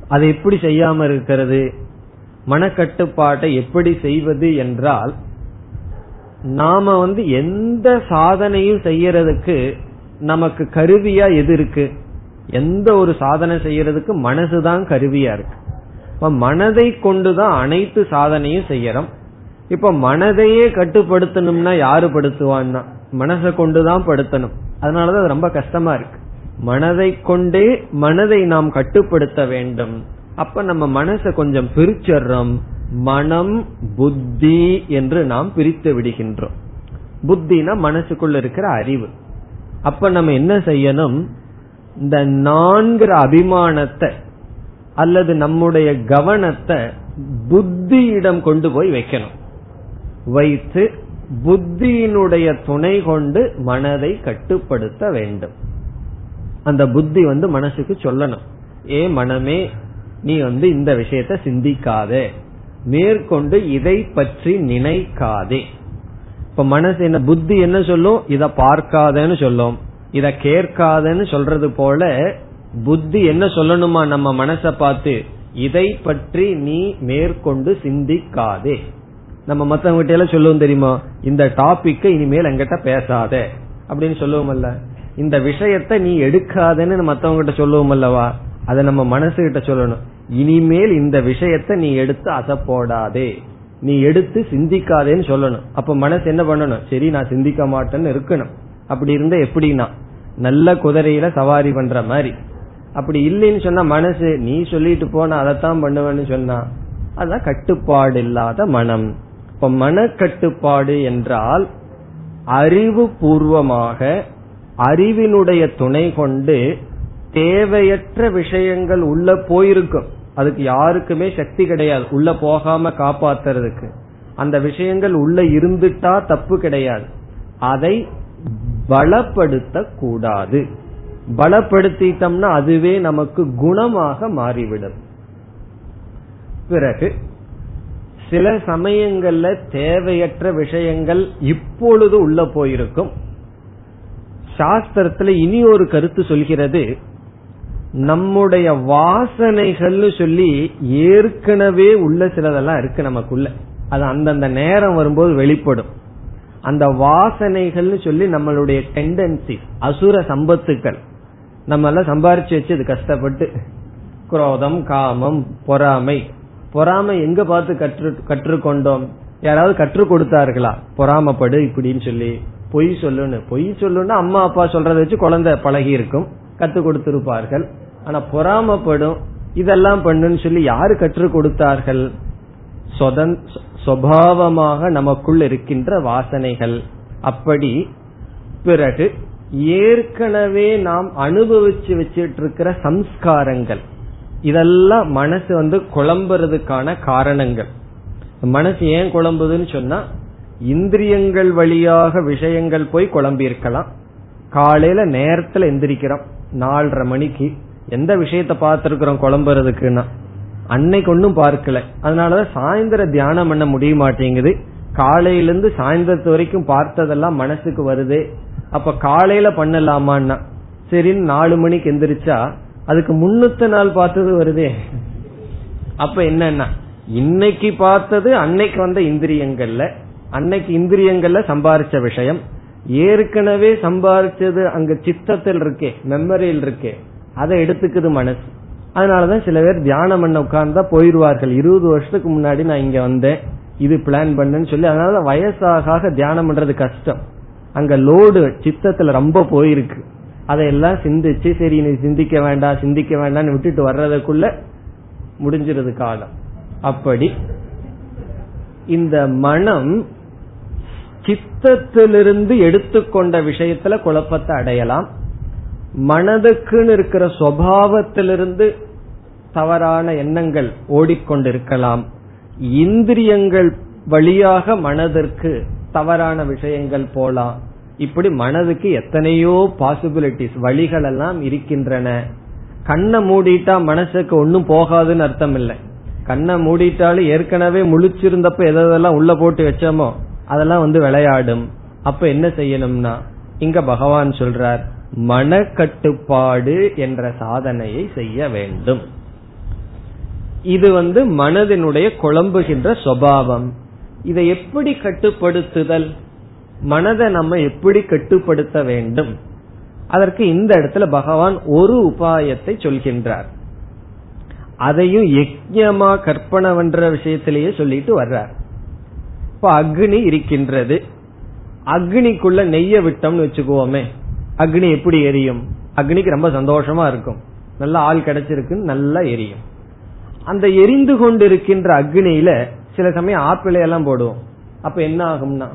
அது எப்படி செய்யாம இருக்கிறது மனக்கட்டுப்பாட்டை எப்படி செய்வது என்றால் நாம வந்து எந்த சாதனையும் செய்யறதுக்கு நமக்கு கருவியா எது இருக்கு? எந்த ஒரு சாதனை செய்யறதுக்கு மனசுதான் கருவியா இருக்கு. இப்ப மனதை கொண்டுதான் அனைத்து சாதனையும் செய்யறோம். இப்ப மனதையே கட்டுப்படுத்தணும்னா யாரு படுத்துவான்னா? மனசை கொண்டுதான் படுத்தணும். அதனாலதான் ரொம்ப கஷ்டமா இருக்கு. மனதை கொண்டே மனதை நாம் கட்டுப்படுத்த வேண்டும். அப்ப நம்ம மனசை கொஞ்சம் பிரிச்சர்றோம் மனம் புத்தி என்று நாம் பிரித்து விடுகின்றோம். புத்தினா மனசுக்குள்ள இருக்கிற அறிவு. அப்ப நம்ம என்ன செய்யணும்? இந்த நான்கிற அபிமானத்தை அல்லது நம்முடைய கவனத்தை புத்தியிடம் கொண்டு போய் வைக்கணும். வைத்து புத்தியினுடைய துணை கொண்டு மனதை கட்டுப்படுத்த வேண்டும். அந்த புத்தி வந்து மனசுக்கு சொல்லணும். ஏ மனமே நீ வந்து இந்த விஷயத்த சிந்திக்காதே. மேற்கொண்டு இதை பற்றி நினைக்காதே. இப்ப மனசு என்ன புத்தி என்ன சொல்லும்? இத பார்க்காதன்னு சொல்லும். இத கேட்காதன்னு சொல்றது போல புத்தி என்ன சொல்லணுமா நம்ம மனசை பார்த்து? இதை பற்றி நீ மேற்கொண்டு சிந்திக்காதே. நம்ம மத்தவங்கிட்ட எல்லாம் சொல்லுவோம் தெரியுமா? இந்த டாபிக் இனிமேல் எங்கிட்ட பேசாத. அப்படின்னு சொல்லுவோம்ல இந்த விஷயத்த நீ எடுக்காதன்னு மத்தவங்கிட்ட சொல்லுவோம் அல்லவா அதை நம்ம மனசு கிட்ட சொல்லணும். இனிமேல் இந்த விஷயத்த நீ எடுத்து அசை போடாதே. நீ எடுத்து சிந்திக்காதேன்னு சொல்லணும். அப்ப மனசு என்ன பண்ணணும்? சரி நான் சிந்திக்க மாட்டேன்னு இருக்கணும். அப்படி இருந்தா எப்படின்னா? நல்ல குதிரையில சவாரி பண்ற மாதிரி. அப்படி இல்லைன்னு சொன்னா மனசு நீ சொல்லிட்டு போன அதைத்தான் பண்ணுவேன்னு சொன்னா அதான் கட்டுப்பாடு இல்லாத மனம். இப்ப மனக்கட்டுப்பாடு என்றால் அறிவு பூர்வமாக அறிவினுடைய துணை கொண்டு தேவையற்ற விஷயங்கள் உள்ள போயிருக்கும். அதுக்கு யாருக்குமே சக்தி கிடையாது. உள்ள போகாம காப்பாத்துறதுக்கு. அந்த விஷயங்கள் உள்ள இருந்துட்டா தப்பு கிடையாது. அதை பலப்படுத்த கூடாது பலப்படுத்திட்டோம்னா அதுவே நமக்கு குணமாக மாறிவிடும். பிறகு சில சமயங்கள்ல தேவையற்ற விஷயங்கள் இப்பொழுது உள்ள போயிருக்கும். சாஸ்திரத்துல இனி ஒரு கருத்து சொல்கிறது நம்முடைய வாசனைகள்னு சொல்லி ஏற்கனவே உள்ள சிலதெல்லாம் இருக்கு நமக்குள்ள. அது அந்தந்த நேரம் வரும்போது வெளிப்படும். அந்த வாசனைகள்னு சொல்லி நம்மளுடைய டெண்டன்சி அசுர சம்பத்துக்கள். நம்ம எல்லாம் சம்பாரிச்சு வச்சு அது கஷ்டப்பட்டு குரோதம் காமம் பொறாமை பொறாமை எங்க பார்த்து கற்று கற்றுக்கொண்டோம்? யாராவது கற்றுக் கொடுத்தார்களா? பொறாமப்படு இப்படின்னு சொல்லி பொய் சொல்லுன்னு. பொய் சொல்லுன்னு அம்மா அப்பா சொல்றத வச்சு குழந்தை பழகி இருக்கும். கத்து கொடுத்திருப்பார்கள். ஆனா பொறாமப்படும் இதெல்லாம் பண்ணுன்னு சொல்லி யாரு கற்றுக் கொடுத்தார்கள்? சுவாவமாக நமக்குள் இருக்கின்ற வாசனைகள். அப்படி பிறகு ஏற்கனவே நாம் அனுபவிச்சு வச்சிட்டு இருக்கிற சம்ஸ்காரங்கள். இதெல்லாம் மனசு வந்து குழம்புறதுக்கான காரணங்கள். மனசு ஏன் குழம்புதுன்னு சொன்னா இந்திரியங்கள் வழியாக விஷயங்கள் போய் குழம்பி இருக்கலாம் காலையில நேரத்துல எந்திரிக்கிறோம் நாலரை மணிக்கு. எந்த விஷயத்த பார்த்திருக்கிறோம் குழம்புறதுக்குன்னா? அன்னைக்கு ஒன்னும் பார்க்கல. அதனாலதான் சாயந்தர தியானம் பண்ண முடிய மாட்டேங்குது. காலையிலிருந்து சாயந்தரத்து வரைக்கும் பார்த்ததெல்லாம் மனசுக்கு வருது. அப்ப காலையில பண்ணலாமான்னா? சரின்னு நாலு மணிக்கு எந்திரிச்சா அதுக்கு முன்னூத்த நாள் பார்த்தது வருதே. அப்ப என்னன்னா இன்னைக்கு பார்த்தது அன்னைக்கு வந்த இந்திரியங்கள்ல அன்னைக்கு இந்திரியங்கள்ல சம்பாரிச்ச விஷயம். ஏற்கனவே சம்பாரிச்சது அங்க சித்தத்தில் இருக்கே மெமரியில் இருக்கே. அதை எடுத்துக்குது மனசு. அதனாலதான் சில பேர் தியானம் பண்ண உட்கார்ந்தா போயிருவார்கள். இருபது வருஷத்துக்கு முன்னாடி நான் இங்க வந்தேன். இது பிளான் பண்ணேன்னு சொல்லி அதனால வயசாக தியானம் பண்றது கஷ்டம். அங்க லோடு சித்தத்துல ரொம்ப போயிருக்கு. அதையெல்லாம் சிந்திச்சு சரி நீ சிந்திக்க வேண்டாம் சிந்திக்க வேண்டாம்னு விட்டுட்டு வர்றதுக்குள்ள முடிஞ்சிருது காலம். அப்படி இந்த மனம் சித்தத்திலிருந்து எடுத்துக்கொண்ட விஷயத்துல குழப்பத்தை அடையலாம். மனதுக்குன்னு இருக்கிற சுவாவத்திலிருந்து தவறான எண்ணங்கள் ஓடிக்கொண்டிருக்கலாம். இந்திரியங்கள் வழியாக மனதிற்கு தவறான விஷயங்கள் போலாம். இப்படி மனதுக்கு எத்தனையோ பாசிபிலிட்டிஸ் வழிகள் எல்லாம் இருக்கின்றன. கண்ணை மூடிட்டா மனசுக்கு ஒன்னும் போகாதுன்னு அர்த்தம் இல்லை கண்ணை மூடிட்டாலும் ஏற்கனவே முழிச்சிருந்தப்ப எதெல்லாம் உள்ள போட்டு வச்சோமோ அதெல்லாம் வந்து விளையாடும். அப்ப என்ன செய்யணும்னா இங்க பகவான் சொல்றார் மனக்கட்டுப்பாடு என்ற சாதனையை செய்ய வேண்டும். இது வந்து மனதினுடைய குழம்புகின்ற சுவாவம் இதை எப்படி கட்டுப்படுத்துதல்? மனதை நம்ம எப்படி கட்டுப்படுத்த வேண்டும்? அதற்கு இந்த இடத்துல பகவான் ஒரு உபாயத்தை சொல்கின்றார். அதையும் யஜ்யமா கற்பனவென்ற விஷயத்திலேயே சொல்லிட்டு வர்றார். இப்ப அக்னி இருக்கின்றது. அக்னிக்குள்ள நெய்ய விட்டோம்னு வச்சுக்குவோமே அக்னி எப்படி எரியும்? அக்னிக்கு ரொம்ப சந்தோஷமா இருக்கும். நல்ல ஆள் கிடைச்சிருக்குன்னு நல்லா எரியும். அந்த எரிந்து கொண்டிருக்கின்ற அக்னியில சில சமயம் ஆப்பிளை எல்லாம் போடுவோம். அப்ப என்ன ஆகும்னா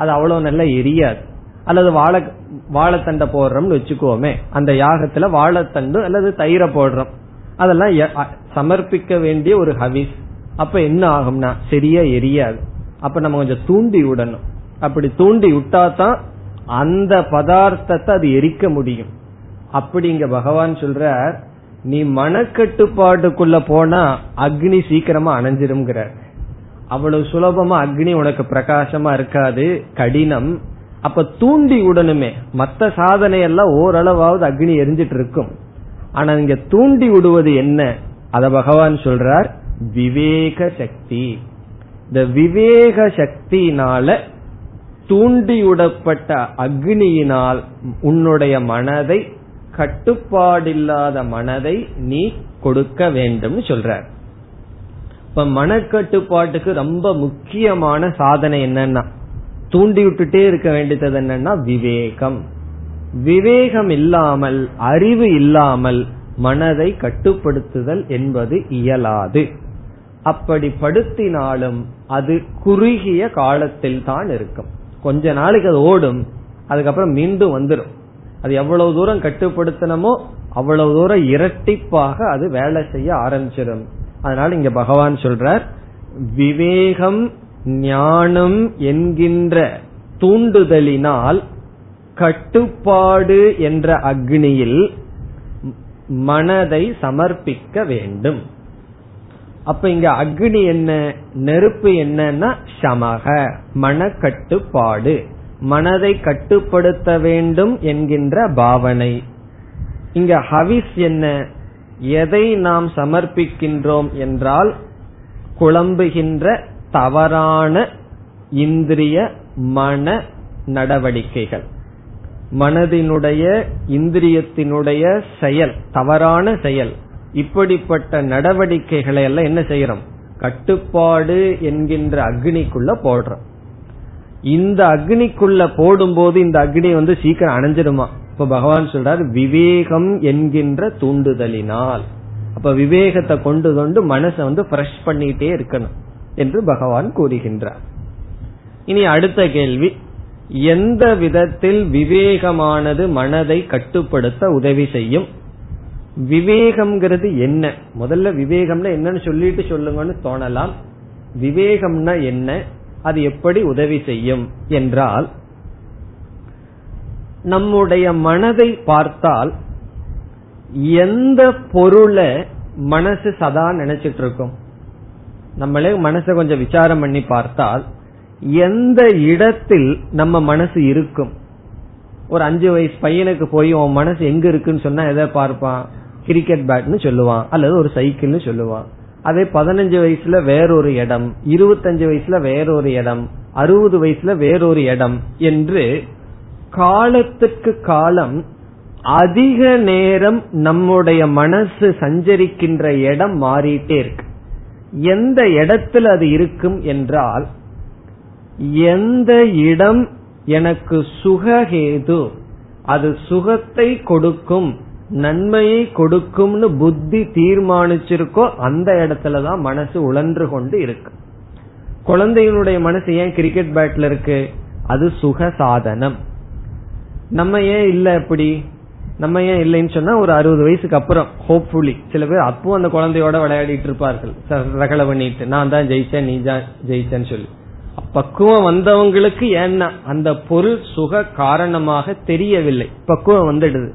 அது அவ்வளவு நல்லா எரியாது. அல்லது வாழை வாழைத்தண்டை போடுறோம்னு வச்சுக்கோமே அந்த யாகத்துல வாழைத்தண்டு அல்லது தயிரை போடுறோம். அதெல்லாம் சமர்ப்பிக்க வேண்டிய ஒரு ஹவிஸ். அப்ப என்ன ஆகும்னா சரியா எரியாது. அப்ப நம்ம கொஞ்சம் தூண்டி விடணும். அப்படி தூண்டி விட்டா தான் அந்த பதார்த்தத்தை அது எரிக்க முடியும். அப்படிங்க பகவான் சொல்ற நீ மனக்கட்டுப்பாட்டுக்குள்ள போனா அக்னி சீக்கிரமா அணைஞ்சிரும்ங்கிற அவ்வளவு சுலபமா அக்னி உனக்கு பிரகாசமா இருக்காது கடினம். அப்ப தூண்டி விடணுமே. மத்த சாதனை எல்லாம் ஓரளவாவது அக்னி எரிஞ்சிட்டு இருக்கும். ஆனா இங்க தூண்டி விடுவது என்ன? அத பகவான் சொல்றார் விவேக சக்தி. இந்த விவேக சக்தினால தூண்டிவிடப்பட்ட அக்னியினால் உன்னுடைய மனதை கட்டுப்பாடில்லாத மனதை நீ கொடுக்க வேண்டும் சொல்றார். இப்ப மனக்கட்டுப்பாட்டுக்கு ரொம்ப முக்கியமான சாதனை என்னன்னா தூண்டி விட்டுட்டே இருக்க வேண்டியது என்னன்னா விவேகம். விவேகம் இல்லாமல் அறிவு இல்லாமல் மனதை கட்டுப்படுத்துதல் என்பது இயலாது. அப்படி படுத்தினாலும் அது குறுகிய காலத்தில் தான் இருக்கும். கொஞ்ச நாளைக்கு அது ஓடும் அதுக்கப்புறம் மீண்டும் வந்துடும் அது எவ்வளவு தூரம் கட்டுப்படுத்தணுமோ அவ்வளவு தூரம் இரட்டிப்பாக அது வேலை செய்ய ஆரம்பிச்சிடும் அதனால இங்க பகவான் சொல்றார் விவேகம் ஞானம் என்கின்ற தூண்டுதலினால் கட்டுப்பாடு என்ற அக்னியில் மனதை சமர்ப்பிக்க வேண்டும். அப்ப இங்க அக்னி என்ன நெருப்பு என்னன்னா சமக மனக்கட்டுப்பாடு. மனதை கட்டுப்படுத்த வேண்டும் என்கின்ற பாவனை. இங்க ஹவிஸ் என்ன எதை நாம் சமர்ப்பிக்கின்றோம் என்றால் குழம்புகின்ற தவறான இந்திரிய மன நடவடிக்கைகள். மனதினுடைய இந்திரியத்தினுடைய செயல் தவறான செயல் இப்படிப்பட்ட நடவடிக்கைகளை எல்லாம் என்ன செய்யறோம்? கட்டுப்பாடு என்கின்ற அக்னிக்குள்ள போடுறோம். இந்த அக்னிக்குள்ள போடும்போது இந்த அக்னி வந்து சீக்கிரம் அணைஞ்சிருமா இப்ப பகவான் சொல்றார் விவேகம் என்கின்ற தூண்டுதலினால். அப்ப விவேகத்தை கொண்டு கொண்டு மனசை வந்து ஃப்ரெஷ் பண்ணிட்டே இருக்கணும் என்று பகவான் கூறுகின்றார். இனி அடுத்த கேள்வி எந்த விதத்தில் விவேகமானது மனதை கட்டுப்படுத்த உதவி செய்யும்? விவேகம்ங்கிறது என்ன? முதல்ல விவேகம்னா என்னன்னு சொல்லிட்டு சொல்லுங்கன்னு தோணலாம். விவேகம்னா என்ன? அது எப்படி உதவி செய்யும்? என்றால் நம்முடைய மனதை பார்த்தால் எந்த பொருளை மனசு சதா நினைச்சிட்டு இருக்கும் நம்மளே மனசை கொஞ்சம் விசாரம் பண்ணி பார்த்தால் எந்த இடத்தில் நம்ம மனசு இருக்கும்? ஒரு அஞ்சு வயசு பையனுக்கு போய் உன் மனசு எங்க இருக்குன்னு சொன்னா எதை பார்ப்பான்? கிரிக்கெட் பேட்னு சொல்லுவான். அல்லது ஒரு சைக்கிள்னு சொல்லுவான். அதே பதினஞ்சு வயசுல வேறொரு இடம் இருபத்தஞ்சு வயசுல வேறொரு இடம் அறுபது வயசுல வேறொரு இடம் என்று காலத்துக்கு காலம் அதிக நேரம் நம்முடைய மனசு சஞ்சரிக்கின்ற இடம் மாறிட்டே இருக்கு. எந்த இடத்துல அது இருக்கும் என்றால் எந்த இடம் எனக்கு சுகஹேது அது சுகத்தை கொடுக்கும் நன்மையை கொடுக்கும்னு புத்தி தீர்மானிச்சிருக்கோ அந்த இடத்துலதான் மனசு உழன்று கொண்டு இருக்கு. குழந்தைகளுடைய மனசு ஏன் கிரிக்கெட் பேட்ல இருக்கு? அது சுக சாதனம் நம்ம ஏன் இல்ல அப்படி நம்ம ஏன் இல்லைன்னு சொன்னா ஒரு அறுபது வயசுக்கு அப்புறம் ஹோப்ஃபுல்லி சில பேர் அப்பவும் அந்த குழந்தையோட விளையாடிட்டு இருப்பார்கள். ரகலை பண்ணிட்டு நான் தான் ஜெயிச்சேன் நீ தான் ஜெயிச்சேன்னு சொல்லி. பக்குவம் வந்தவங்களுக்கு ஏன்னா அந்த பொருள் சுக காரணமாக தெரியவில்லை. பக்குவம் வந்துடுது.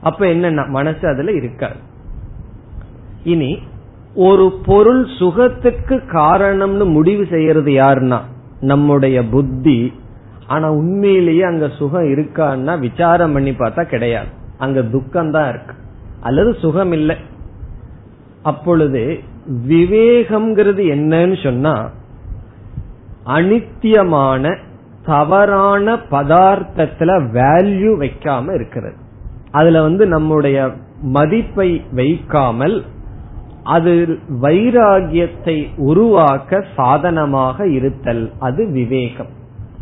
அப்ப என்னன்னா மனசு அதுல இருக்காது. இனி ஒரு பொருள் சுகத்துக்கு காரணம்னு முடிவு செய்யறது யாருன்னா நம்முடைய புத்தி ஆனா உண்மையிலேயே அங்க சுகம் இருக்கான்னா விசாரம் பண்ணி பார்த்தா கிடையாது. அங்க துக்கம் தான் இருக்கு. அல்லது சுகம் இல்லை. அப்பொழுது விவேகம்ங்கிறது என்னன்னு சொன்னா அனித்தியமான தவறான பதார்த்தத்துல வேல்யூ வைக்காம இருக்கிறது. அதுல வந்து நம்முடைய மதிப்பை வைக்காமல் அது வைராகியத்தை உருவாக்க சாதனமாக இருத்தல் அது விவேகம்.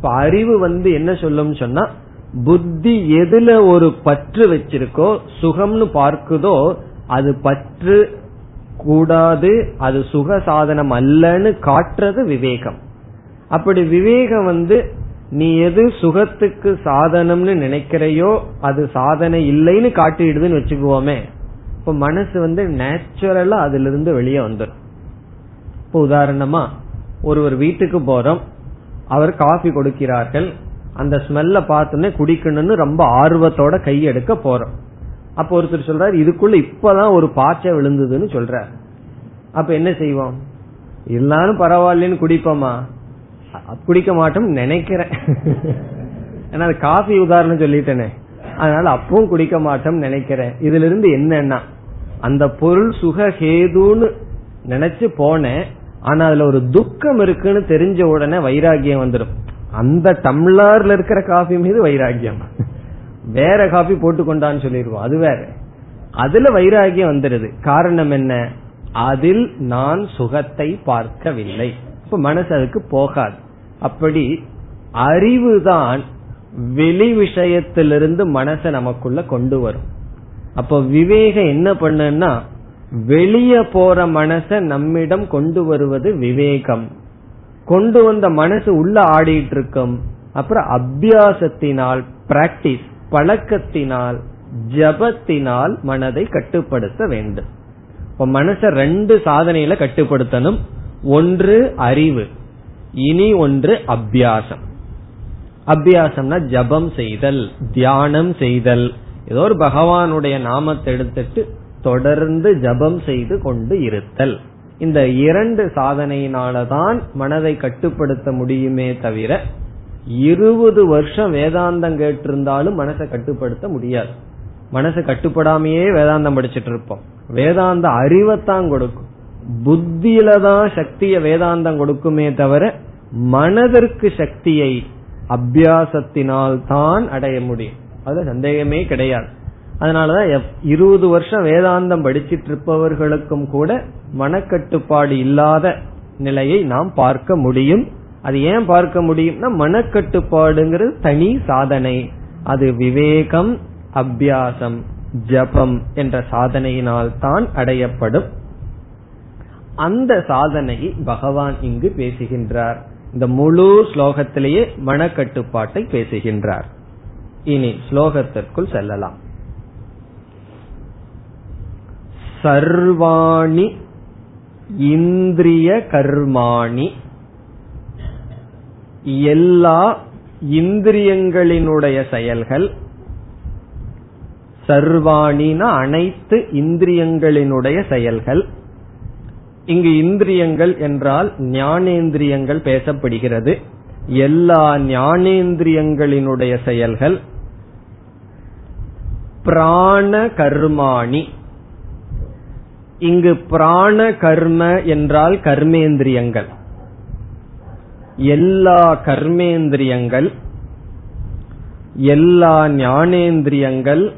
இப்ப அறிவு வந்து என்ன சொல்லும் சொன்னா புத்தி எதுல ஒரு பற்று வச்சிருக்கோ சுகம்னு பார்க்குதோ அது பற்று கூடாது அது சுக சாதனம் அல்லன்னு காட்டுறது விவேகம். அப்படி விவேகம் வந்து நீ எது சுகத்துக்கு சாதனம்னு நினைக்கிறையோ அது சாதனை இல்லைன்னு காட்டிடுதுன்னு வச்சுக்குவோமே. இப்ப மனசு வந்து நேச்சுரலா அதுல இருந்து வெளியே வந்துடும் இப்ப உதாரணமா ஒருவர் வீட்டுக்கு போறோம் அவர் காஃபி கொடுக்கிறார்கள். அந்த ஸ்மெல்ல பார்த்தோன்னே குடிக்கணும்னு ரொம்ப ஆர்வத்தோட கையெடுக்க போறோம். அப்ப ஒருத்தர் சொல்றாரு இதுக்குள்ள இப்பதான் ஒரு பாய்ச்ச விழுந்ததுன்னு சொல்றார். அப்ப என்ன செய்வோம்? இருந்தாலும் பரவாயில்லன்னு குடிப்போமா? குடிக்க மாட்டோம் நினைக்கிறேன். ஏன்னா அது காஃபி உதாரணம் சொல்லிட்டேனே. அதனால அப்பவும் குடிக்க மாட்டோம் நினைக்கிறேன். இதுல இருந்து என்னன்னா அந்த பொருள் சுகஹேதுன்னு நினைச்சு போனேன். ஆனா அதுல ஒரு துக்கம் இருக்குன்னு தெரிஞ்ச உடனே வைராகியம் வந்துடும் அந்த டம்ளர்ல இருக்கிற காஃபி மீது வைராகியம். வேற காஃபி போட்டு கொண்டான்னு சொல்லிடுவோம். அது வேற. அதுல வைராகியம் வந்துடுது காரணம் என்ன? அதில் நான் சுகத்தை பார்க்கவில்லை. இப்ப மனசு அதுக்கு போகாது. அப்படி அறிவுதான் வெளி விஷயத்திலிருந்து மனசை நமக்குள்ள கொண்டு வரும். அப்போ விவேகம் என்ன பண்ணுன்னா வெளியே போற மனச நம்மிடம் கொண்டு வருவது விவேகம். கொண்டு வந்த மனசு உள்ள ஆடிட்டு இருக்கும் அப்புறம் அபியாசத்தினால் பிராக்டிஸ் பழக்கத்தினால் ஜபத்தினால் மனதை கட்டுப்படுத்த வேண்டும். இப்ப மனச ரெண்டு சாதனையில கட்டுப்படுத்தணும். ஒன்று அறிவு இனி ஒன்று அபியாசம். அபியாசம்னா ஜபம் செய்தல் தியானம் செய்தல். ஏதோ ஒரு பகவானுடைய நாமத்தை எடுத்துட்டு தொடர்ந்து ஜபம் செய்து கொண்டு இருத்தல். இந்த இரண்டு சாதனையினாலதான் மனதை கட்டுப்படுத்த முடியுமே தவிர இருபது வருஷம் வேதாந்தம் கேட்டிருந்தாலும் மனசை கட்டுப்படுத்த முடியாது. மனசை கட்டுப்படாமையே வேதாந்தம் படிச்சிட்டு இருப்போம் வேதாந்த அறிவைத்தான் கொடுக்கும். புத்தியில தான் சக்திய வேதாந்தம் கொடுக்குமே தவிர மனதிற்கு சக்தியை அபியாசத்தினால் தான் அடைய முடியும். அது சந்தேகமே கிடையாது. அதனாலதான் இருபது வருஷம் வேதாந்தம் படிச்சிட்டு இருப்பவர்களுக்கும் கூட மனக்கட்டுப்பாடு இல்லாத நிலையை நாம் பார்க்க முடியும். அது ஏன் பார்க்க முடியும்னா மனக்கட்டுப்பாடுங்கிறது தனி சாதனை. அது விவேகம் அபியாசம் ஜபம் என்ற சாதனையினால் தான் அடையப்படும். அந்த சாதனையை பகவான் இங்கு பேசுகின்றார். இந்த முழு ஸ்லோகத்திலேயே மனக்கட்டுப்பாட்டை பேசுகின்றார். இனி ஸ்லோகத்திற்குள் செல்லலாம். சர்வாணி இந்திரிய கர்மாணி. எல்லா இந்திரியங்களினுடைய செயல்கள் சர்வாணினா அனைத்து இந்திரியங்களினுடைய செயல்கள். இங்கு இந்திரியங்கள் என்றால் ஞானேந்திரியங்கள் பேசப்படுகிறது. எல்லா ஞானேந்திரியங்களினுடைய செயல்கள். பிராண கர்மாணி. இங்கு பிராண கர்ம என்றால் கர்மேந்திரியங்கள். எல்லா கர்மேந்திரியங்கள் எல்லா ஞானேந்திரியங்கள்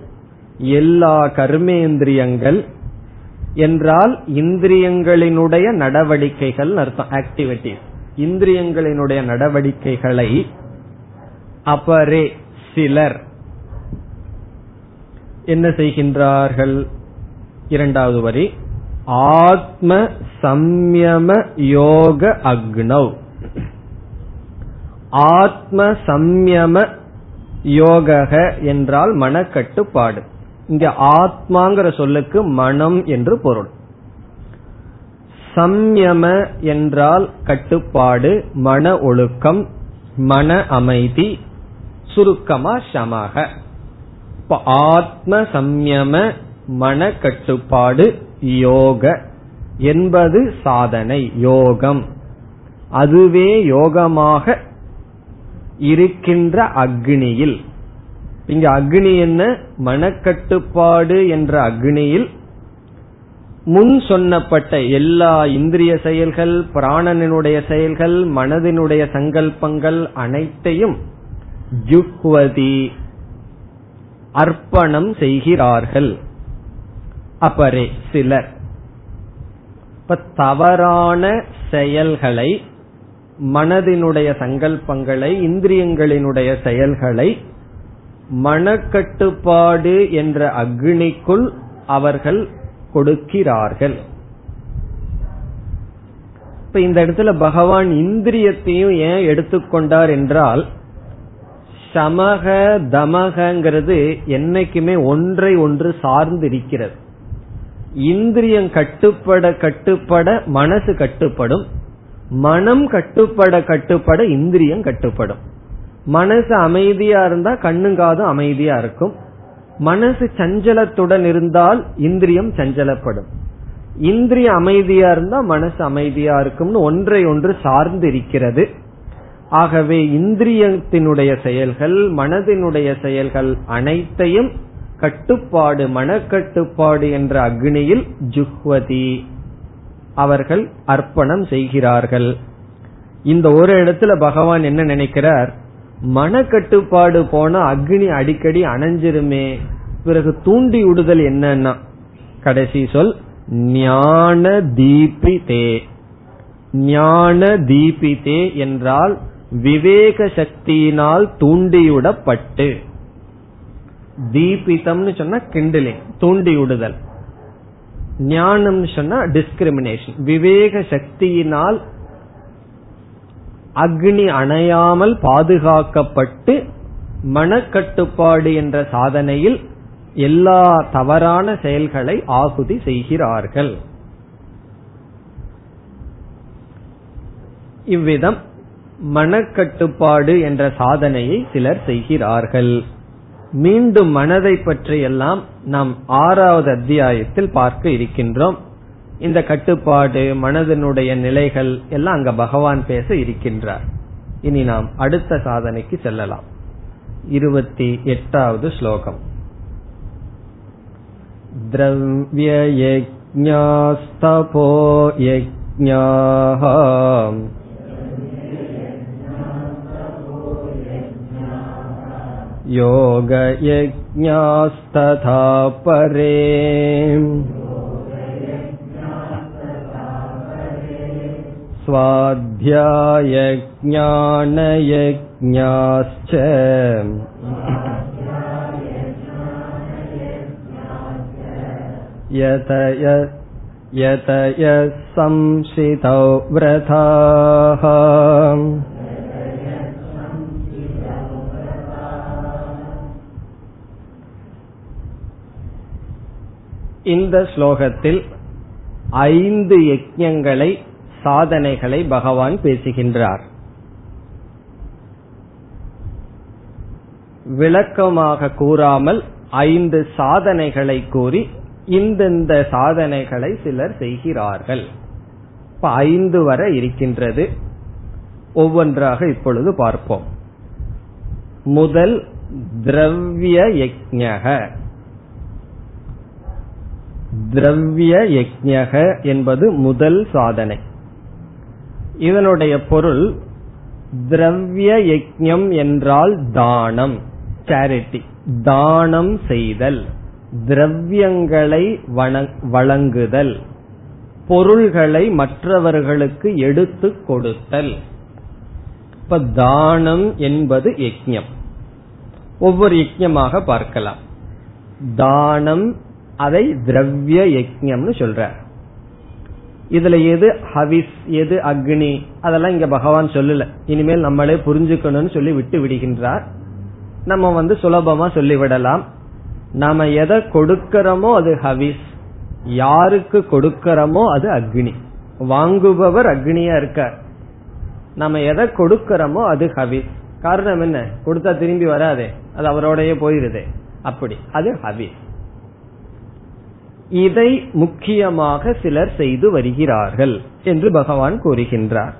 எல்லா கர்மேந்திரியங்கள் என்றால் இந்திரியங்களினுடைய நடவடிக்கைகள் அர்த்தம் ஆக்டிவிட்டிஸ் இந்திரியங்களினுடைய நடவடிக்கைகளை அபரே சிலர் என்ன செய்கின்றார்கள்? இரண்டாவது வரி. ஆத்ம சம்யம யோக அக்னவ் ஆத்ம சம்யம யோக என்றால் மனக்கட்டுப்பாடு. இங்க ஆத்மாங்கிற சொல்லுக்கு மனம் என்று பொருள். சம்யம என்றால் கட்டுப்பாடு மன ஒழுக்கம் மன அமைதி சுருக்கமா சமக. ஆத்ம சம்யம மன கட்டுப்பாடு யோக என்பது சாதனை யோகம். அதுவே யோகமாக இருக்கின்ற அக்னியில். இங்க அக்னி என்ன? மனக்கட்டுப்பாடு என்ற அக்னியில் முன் சொன்னப்பட்ட எல்லா இந்திரிய செயல்கள் பிராணனினுடைய செயல்கள் மனதினுடைய சங்கல்பங்கள் அனைத்தையும் ஜுஹ்வதி அர்ப்பணம் செய்கிறார்கள். அப்பரே சிலர். இப்ப தவறான செயல்களை மனதினுடைய சங்கல்பங்களை இந்திரியங்களினுடைய செயல்களை மனக்கட்டுப்பாடு என்ற அக்னிக்குள் அவர்கள் கொடுக்கிறார்கள். இப்ப இந்த இடத்துல பகவான் இந்திரியத்தையும் ஏன் எடுத்துக்கொண்டார் என்றால் சமக தமகங்கிறது என்னைக்குமே ஒன்றை ஒன்று சார்ந்து இருக்கிறது இந்திரியம் கட்டுப்பட கட்டுப்பட மனசு கட்டுப்படும். மனம் கட்டுப்பட கட்டுப்பட இந்திரியம் கட்டுப்படும். மனசு அமைதியா இருந்தா கண்ணுங்காதும் அமைதியா இருக்கும். மனசு சஞ்சலத்துடன் இருந்தால் இந்திரியம் சஞ்சலப்படும். இந்திரிய அமைதியா இருந்தா மனசு அமைதியா இருக்கும்னு ஒன்றை ஒன்று சார்ந்து இருக்கிறது ஆகவே இந்திரியத்தினுடைய செயல்கள் மனதினுடைய செயல்கள் அனைத்தையும் கட்டுப்பாடு மனக்கட்டுப்பாடு என்ற அக்னியில் ஜுஹ்வதி. அவர்கள் அர்ப்பணம் செய்கிறார்கள். இந்த ஒரு இடத்துல பகவான் என்ன நினைக்கிறார்? மனக்கட்டுப்பாடு போன அக்னி அடிக்கடி அணைஞ்சிருமே. பிறகு தூண்டி விடுதல் என்னன்னா? கடைசி சொல் ஞான தீபிதே. ஞான தீபிதே என்றால் விவேக சக்தியினால் தூண்டிவிடப்பட்டு. தீபிதம்னு சொன்னா கிண்டலிங் தூண்டி விடுதல். ஞானம் சொன்னா டிஸ்கிரிமினேஷன் விவேக சக்தியினால் அக்னி அணையாமல் பாதுகாக்கப்பட்டு மனக்கட்டுப்பாடு என்ற சாதனையில் எல்லா தவறான செயல்களை ஆகுதி செய்கிறார்கள். இவ்விதம் மனக்கட்டுப்பாடு என்ற சாதனையை சிலர் செய்கிறார்கள். மீண்டும் மனதை பற்றி எல்லாம் நாம் ஆறாவது அத்தியாயத்தில் பார்க்க இருக்கின்றோம் இந்த கட்டுப்பாடு மனதனுடைய நிலைகள் எல்லாம் அங்க பகவான் பேச இருக்கின்றார் இனி நாம் அடுத்த சாதனைக்கு செல்லலாம் இருபத்தி எட்டாவது ஸ்லோகம் द्रव्ययज्ञास्तपो यज्ञाः योगयज्ञास्तथा परे स्वाध्यायज्ञानयज्ञाश्च यतय यतय संशितौ व्रताः இந்த ஸ்லோகத்தில் ஐந்து யஜ்யங்களை சாதனைகளை பகவான் பேசுகின்றார். விளக்கமாக கூறாமல் ஐந்து சாதனைகளை கூறி இந்தந்த சாதனைகளை சிலர் செய்கிறார்கள். இப்ப ஐந்து வரை இருக்கின்றது. ஒவ்வொன்றாக இப்பொழுது பார்ப்போம். முதல் திரவிய யஜக திரவிய யஜக என்பது முதல் சாதனை. இதனுடைய பொருள் திரவிய யஜ்ஞம் என்றால் தானம் சேரிட்டி தானம் செய்தல் திரவியங்களை வழங்குதல் பொருள்களை மற்றவர்களுக்கு எடுத்து கொடுத்தல். இப்ப தானம் என்பது யஜ்யம் ஒவ்வொரு யஜ்யமாக பார்க்கலாம். தானம் அதை திரவிய யஜ்யம்னு சொல்ற. இதுல எது ஹவிஸ் எது அக்னி அதெல்லாம் இங்க பகவான் சொல்லல. இனிமேல் நம்மளே புரிஞ்சுக்கணும்னு சொல்லி விட்டு விடுகின்றார். நம்ம வந்து சுலபமா சொல்லிவிடலாம். நாம எதை கொடுக்கிறோமோ அது ஹவிஸ் யாருக்கு கொடுக்கிறோமோ அது அக்னி. வாங்குபவர் அக்னியா இருக்கார். நம்ம எதை கொடுக்கிறோமோ அது ஹவிஸ். காரணம் என்ன? கொடுத்தா திரும்பி வராதே. அது அவரோடய போயிருதே. அப்படி. அது ஹவிஸ். இதை முக்கியமாக சிலர் செய்து வருகிறார்கள் என்று பகவான் கூறுகின்றார்.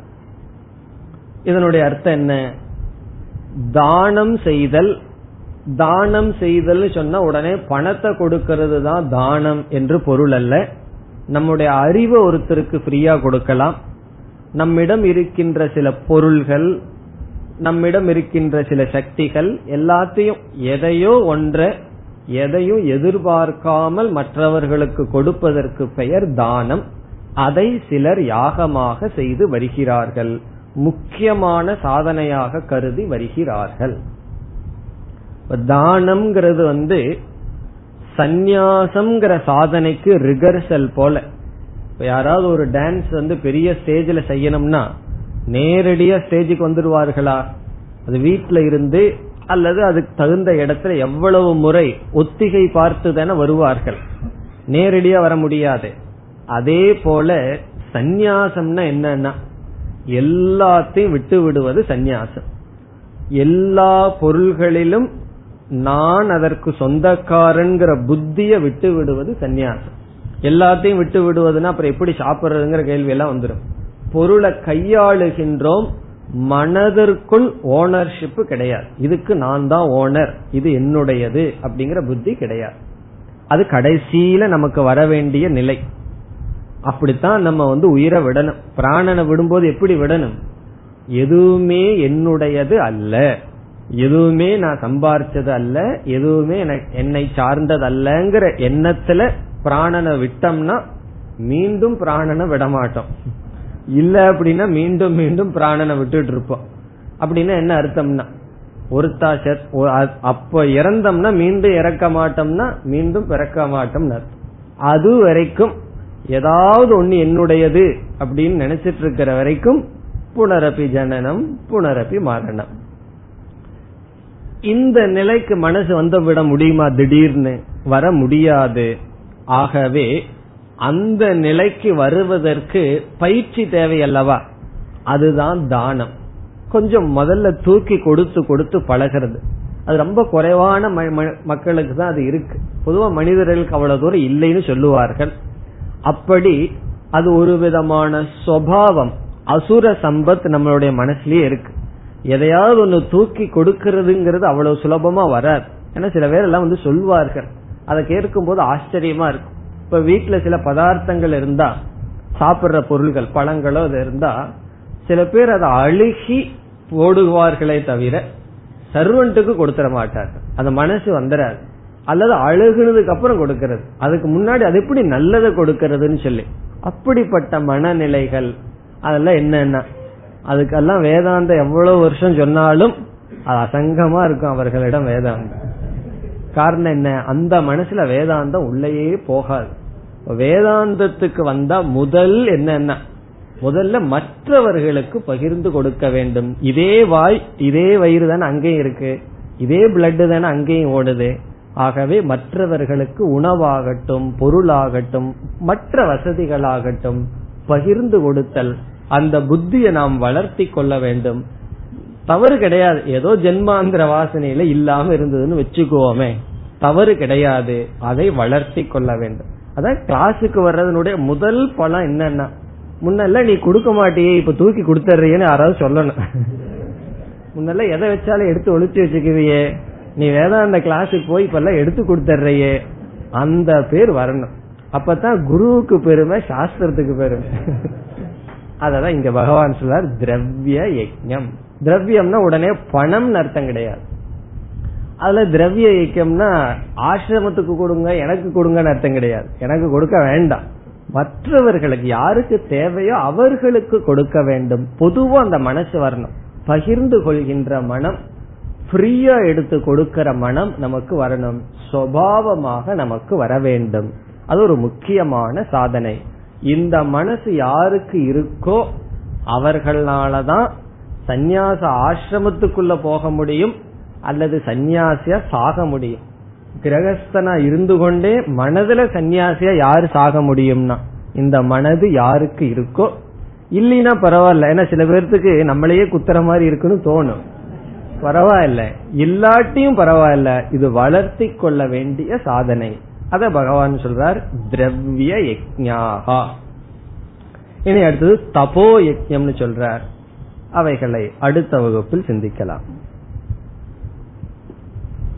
இதனுடைய அர்த்தம் என்ன? தானம் செய்தல் தானம் செய்தல் சொன்னா உடனே பணத்தை கொடுக்கிறது தான் தானம் என்று பொருள் அல்ல. நம்முடைய அறிவை ஒருத்தருக்கு ஃப்ரீயா கொடுக்கலாம். நம்மிடம் இருக்கின்ற சில பொருள்கள் நம்மிடம் இருக்கின்ற சில சக்திகள் எல்லாத்தையும் எதையோ ஒன்றை எதையும் எதிர்பார்க்காமல் மற்றவர்களுக்கு கொடுப்பதற்கு பெயர் தானம். அதை சிலர் யாகமாக செய்து வருகிறார்கள். முக்கியமான சாதனையாக கருதி வருகிறார்கள். தானம்ங்கிறது வந்து சந்நியாசம்ங்கிற சாதனைக்கு ரிகர்சல் போல. இப்ப யாராவது ஒரு டான்ஸ் வந்து பெரிய ஸ்டேஜில் செய்யணும்னா நேரடியா ஸ்டேஜுக்கு வந்துடுவார்களா அது வீட்டில் இருந்து அல்லது அதுக்கு தகுந்த இடத்துல எவ்வளவு முறை ஒத்திகை பார்த்து தானே வருவார்கள். நேரடியா வர முடியாது. அதே போல சந்நியாசம்னா என்னன்னா எல்லாத்தையும் விட்டு விடுவது சந்நியாசம். எல்லா பொருள்களிலும் நான் அதற்கு சொந்தக்காரங்கிற புத்திய விட்டு விடுவது சந்நியாசம். எல்லாத்தையும் விட்டு விடுவதுன்னா அப்புறம் எப்படி சாப்பிடுறதுங்கிற கேள்வி எல்லாம் வந்துடும் பொருளை கையாளுகின்றோம் மனதிற்குள் ஓனர்ஷிப் கிடையாது. இதுக்கு நான் தான் ஓனர் இது என்னுடையது அப்படிங்கிற புத்தி கிடையாது. அது கடைசியில நமக்கு வர வேண்டிய நிலை. அப்படித்தான் நம்ம வந்து உயிரை விடணும். பிராணனை விடும்போது எப்படி விடணும்? எதுவுமே என்னுடையது அல்ல. எதுவுமே நான் சம்பாரிச்சது அல்ல. எதுவுமே என்னை சார்ந்தது அல்லங்கிற எண்ணத்துல பிராணனை விட்டோம்னா மீண்டும் பிராணனை விட மாட்டோம் இல்ல அப்படின்னா மீண்டும் மீண்டும் பிராணனை விட்டுட்டு இருப்போம் அப்படின்னா என்ன அர்த்தம்னா ஒருத்தா அப்ப இறந்தோம்னா மீண்டும் இறக்க மாட்டோம்னா மீண்டும் பிறக்க மாட்டோம்னு அர்த்தம். அது வரைக்கும் ஏதாவது ஒண்ணு என்னுடையது அப்படின்னு நினைச்சிட்டு இருக்கிற வரைக்கும் புனரபி ஜனனம் புனரப்பி மரணம். இந்த நிலைக்கு மனசு வந்து விட முடியுமா திடீர்னு? வர முடியாது. ஆகவே அந்த நிலைக்கு வருவதற்கு பயிற்சி தேவை அல்லவா அதுதான் தானம். கொஞ்சம் முதல்ல தூக்கி கொடுத்து கொடுத்து பழகிறது. அது ரொம்ப குறைவான மக்களுக்கு தான் அது இருக்கு. பொதுவா மனிதர்களுக்கு அவ்வளவு தூரம் இல்லைன்னு சொல்லுவார்கள். அப்படி அது ஒரு விதமான சுவாவம். அசுர சம்பத் நம்மளுடைய மனசுலயே இருக்கு. எதையாவது ஒண்ணு தூக்கி கொடுக்கறதுங்கிறது அவ்வளவு சுலபமா வராது. ஏன்னா சில பேர் எல்லாம் வந்து சொல்வார்கள். அதை கேட்கும் போது ஆச்சரியமா இருக்கும். இப்ப வீட்டுல சில பதார்த்தங்கள் இருந்தா சாப்பிடுற பொருள்கள் பழங்களோ அது இருந்தா சில பேர் அதை அழுகி போடுவார்களே தவிர சர்வன்ட்டுக்கு கொடுத்துட மாட்டார்கள் அந்த மனசு வந்துடாது அல்லது அழுகுனதுக்கு அப்புறம் கொடுக்கறது. அதுக்கு முன்னாடி அது எப்படி நல்லதை கொடுக்கறதுன்னு சொல்லி. அப்படிப்பட்ட மனநிலைகள் அதெல்லாம் என்னென்ன அதுக்கெல்லாம் வேதாந்தம் எவ்வளவு வருஷம் சொன்னாலும் அது அசங்கமா இருக்கும் அவர்களிடம் வேதாந்தம். காரணம் என்ன? அந்த மனசுல வேதாந்தம் உள்ளேயே போகாது. வேதாந்தத்துக்கு வந்தா முதல் என்னன்னா முதல்ல மற்றவர்களுக்கு பகிர்ந்து கொடுக்க வேண்டும். இதே வாய் இதே வயிறு தானே அங்கேயும் இருக்கு. இதே பிளட் தானே அங்கேயும் ஓடுது. ஆகவே மற்றவர்களுக்கு உணவாகட்டும் பொருளாகட்டும் மற்ற வசதிகளாகட்டும் பகிர்ந்து கொடுத்தல் அந்த புத்தியை நாம் வளர்த்தி கொள்ள வேண்டும். தவறு கிடையாது. ஏதோ ஜென்மாந்திர வாசனையில இல்லாம இருந்ததுன்னு வச்சுக்குவோமே தவறு கிடையாது. அதை வளர்த்தி கொள்ள வேண்டும். அதான் கிளாஸுக்கு வர்றதனுடைய முதல் பலம் என்னன்னா முன்னெல்லாம் நீ கொடுக்க மாட்டியே இப்ப தூக்கி கொடுத்துறியன்னு யாராவது சொல்லணும். முன்னெல்லாம் எதை வச்சாலும் எடுத்து ஒழிச்சு வச்சுக்குவியே. நீ வேதாந்த கிளாஸுக்கு போய் இப்ப எல்லாம் எடுத்து கொடுத்துறையே அந்த பேர் வரணும். அப்பதான் குருவுக்கு பெருமை சாஸ்திரத்துக்கு பெருமை. அததான் இங்க பகவான் சொல்றார் திரவிய யஜ்யம். திரவியம்னா உடனே பணம் அர்த்தம் கிடையாது. அதுல திரவிய யக்கியம்னா ஆசிரமத்துக்கு கொடுங்க எனக்கு கொடுங்கன்னு அர்த்தம் கிடையாது. எனக்கு கொடுக்க வேண்டாம். மற்றவர்களுக்கு யாருக்கு தேவையோ அவர்களுக்கு கொடுக்க வேண்டும். பொதுவா அந்த மனசு வரணும். பகிர்ந்து கொள்கின்ற மனம் ஃப்ரீயா எடுத்து கொடுக்கிற மனம் நமக்கு வரணும். சுவாவமாக நமக்கு வர வேண்டும். அது ஒரு முக்கியமான சாதனை. இந்த மனசு யாருக்கு இருக்கோ அவர்களாலதான் சந்நியாச ஆசிரமத்துக்குள்ள போக முடியும். அல்லது சன்னியாசியா சாக முடியும். கிரகஸ்தனா இருந்து கொண்டே மனதுல சன்னியாசியா யாரு சாக முடியும்னா இந்த மனது யாருக்கு இருக்கோ இல்லைன்னா பரவாயில்ல. ஏன்னா சில பேர்த்துக்கு நம்மளையே குத்துற மாதிரி இருக்குன்னு தோணும். பரவாயில்ல. இல்லாட்டியும் பரவாயில்ல. இது வளர்த்தி கொள்ள வேண்டிய சாதனை. அத பகவான் சொல்றார் திரவிய யஜ்ஞாகா இனி அடுத்தது தபோ யஜ்யம்னு சொல்றார். அவைகளை அடுத்த வகுப்பில் சிந்திக்கலாம்.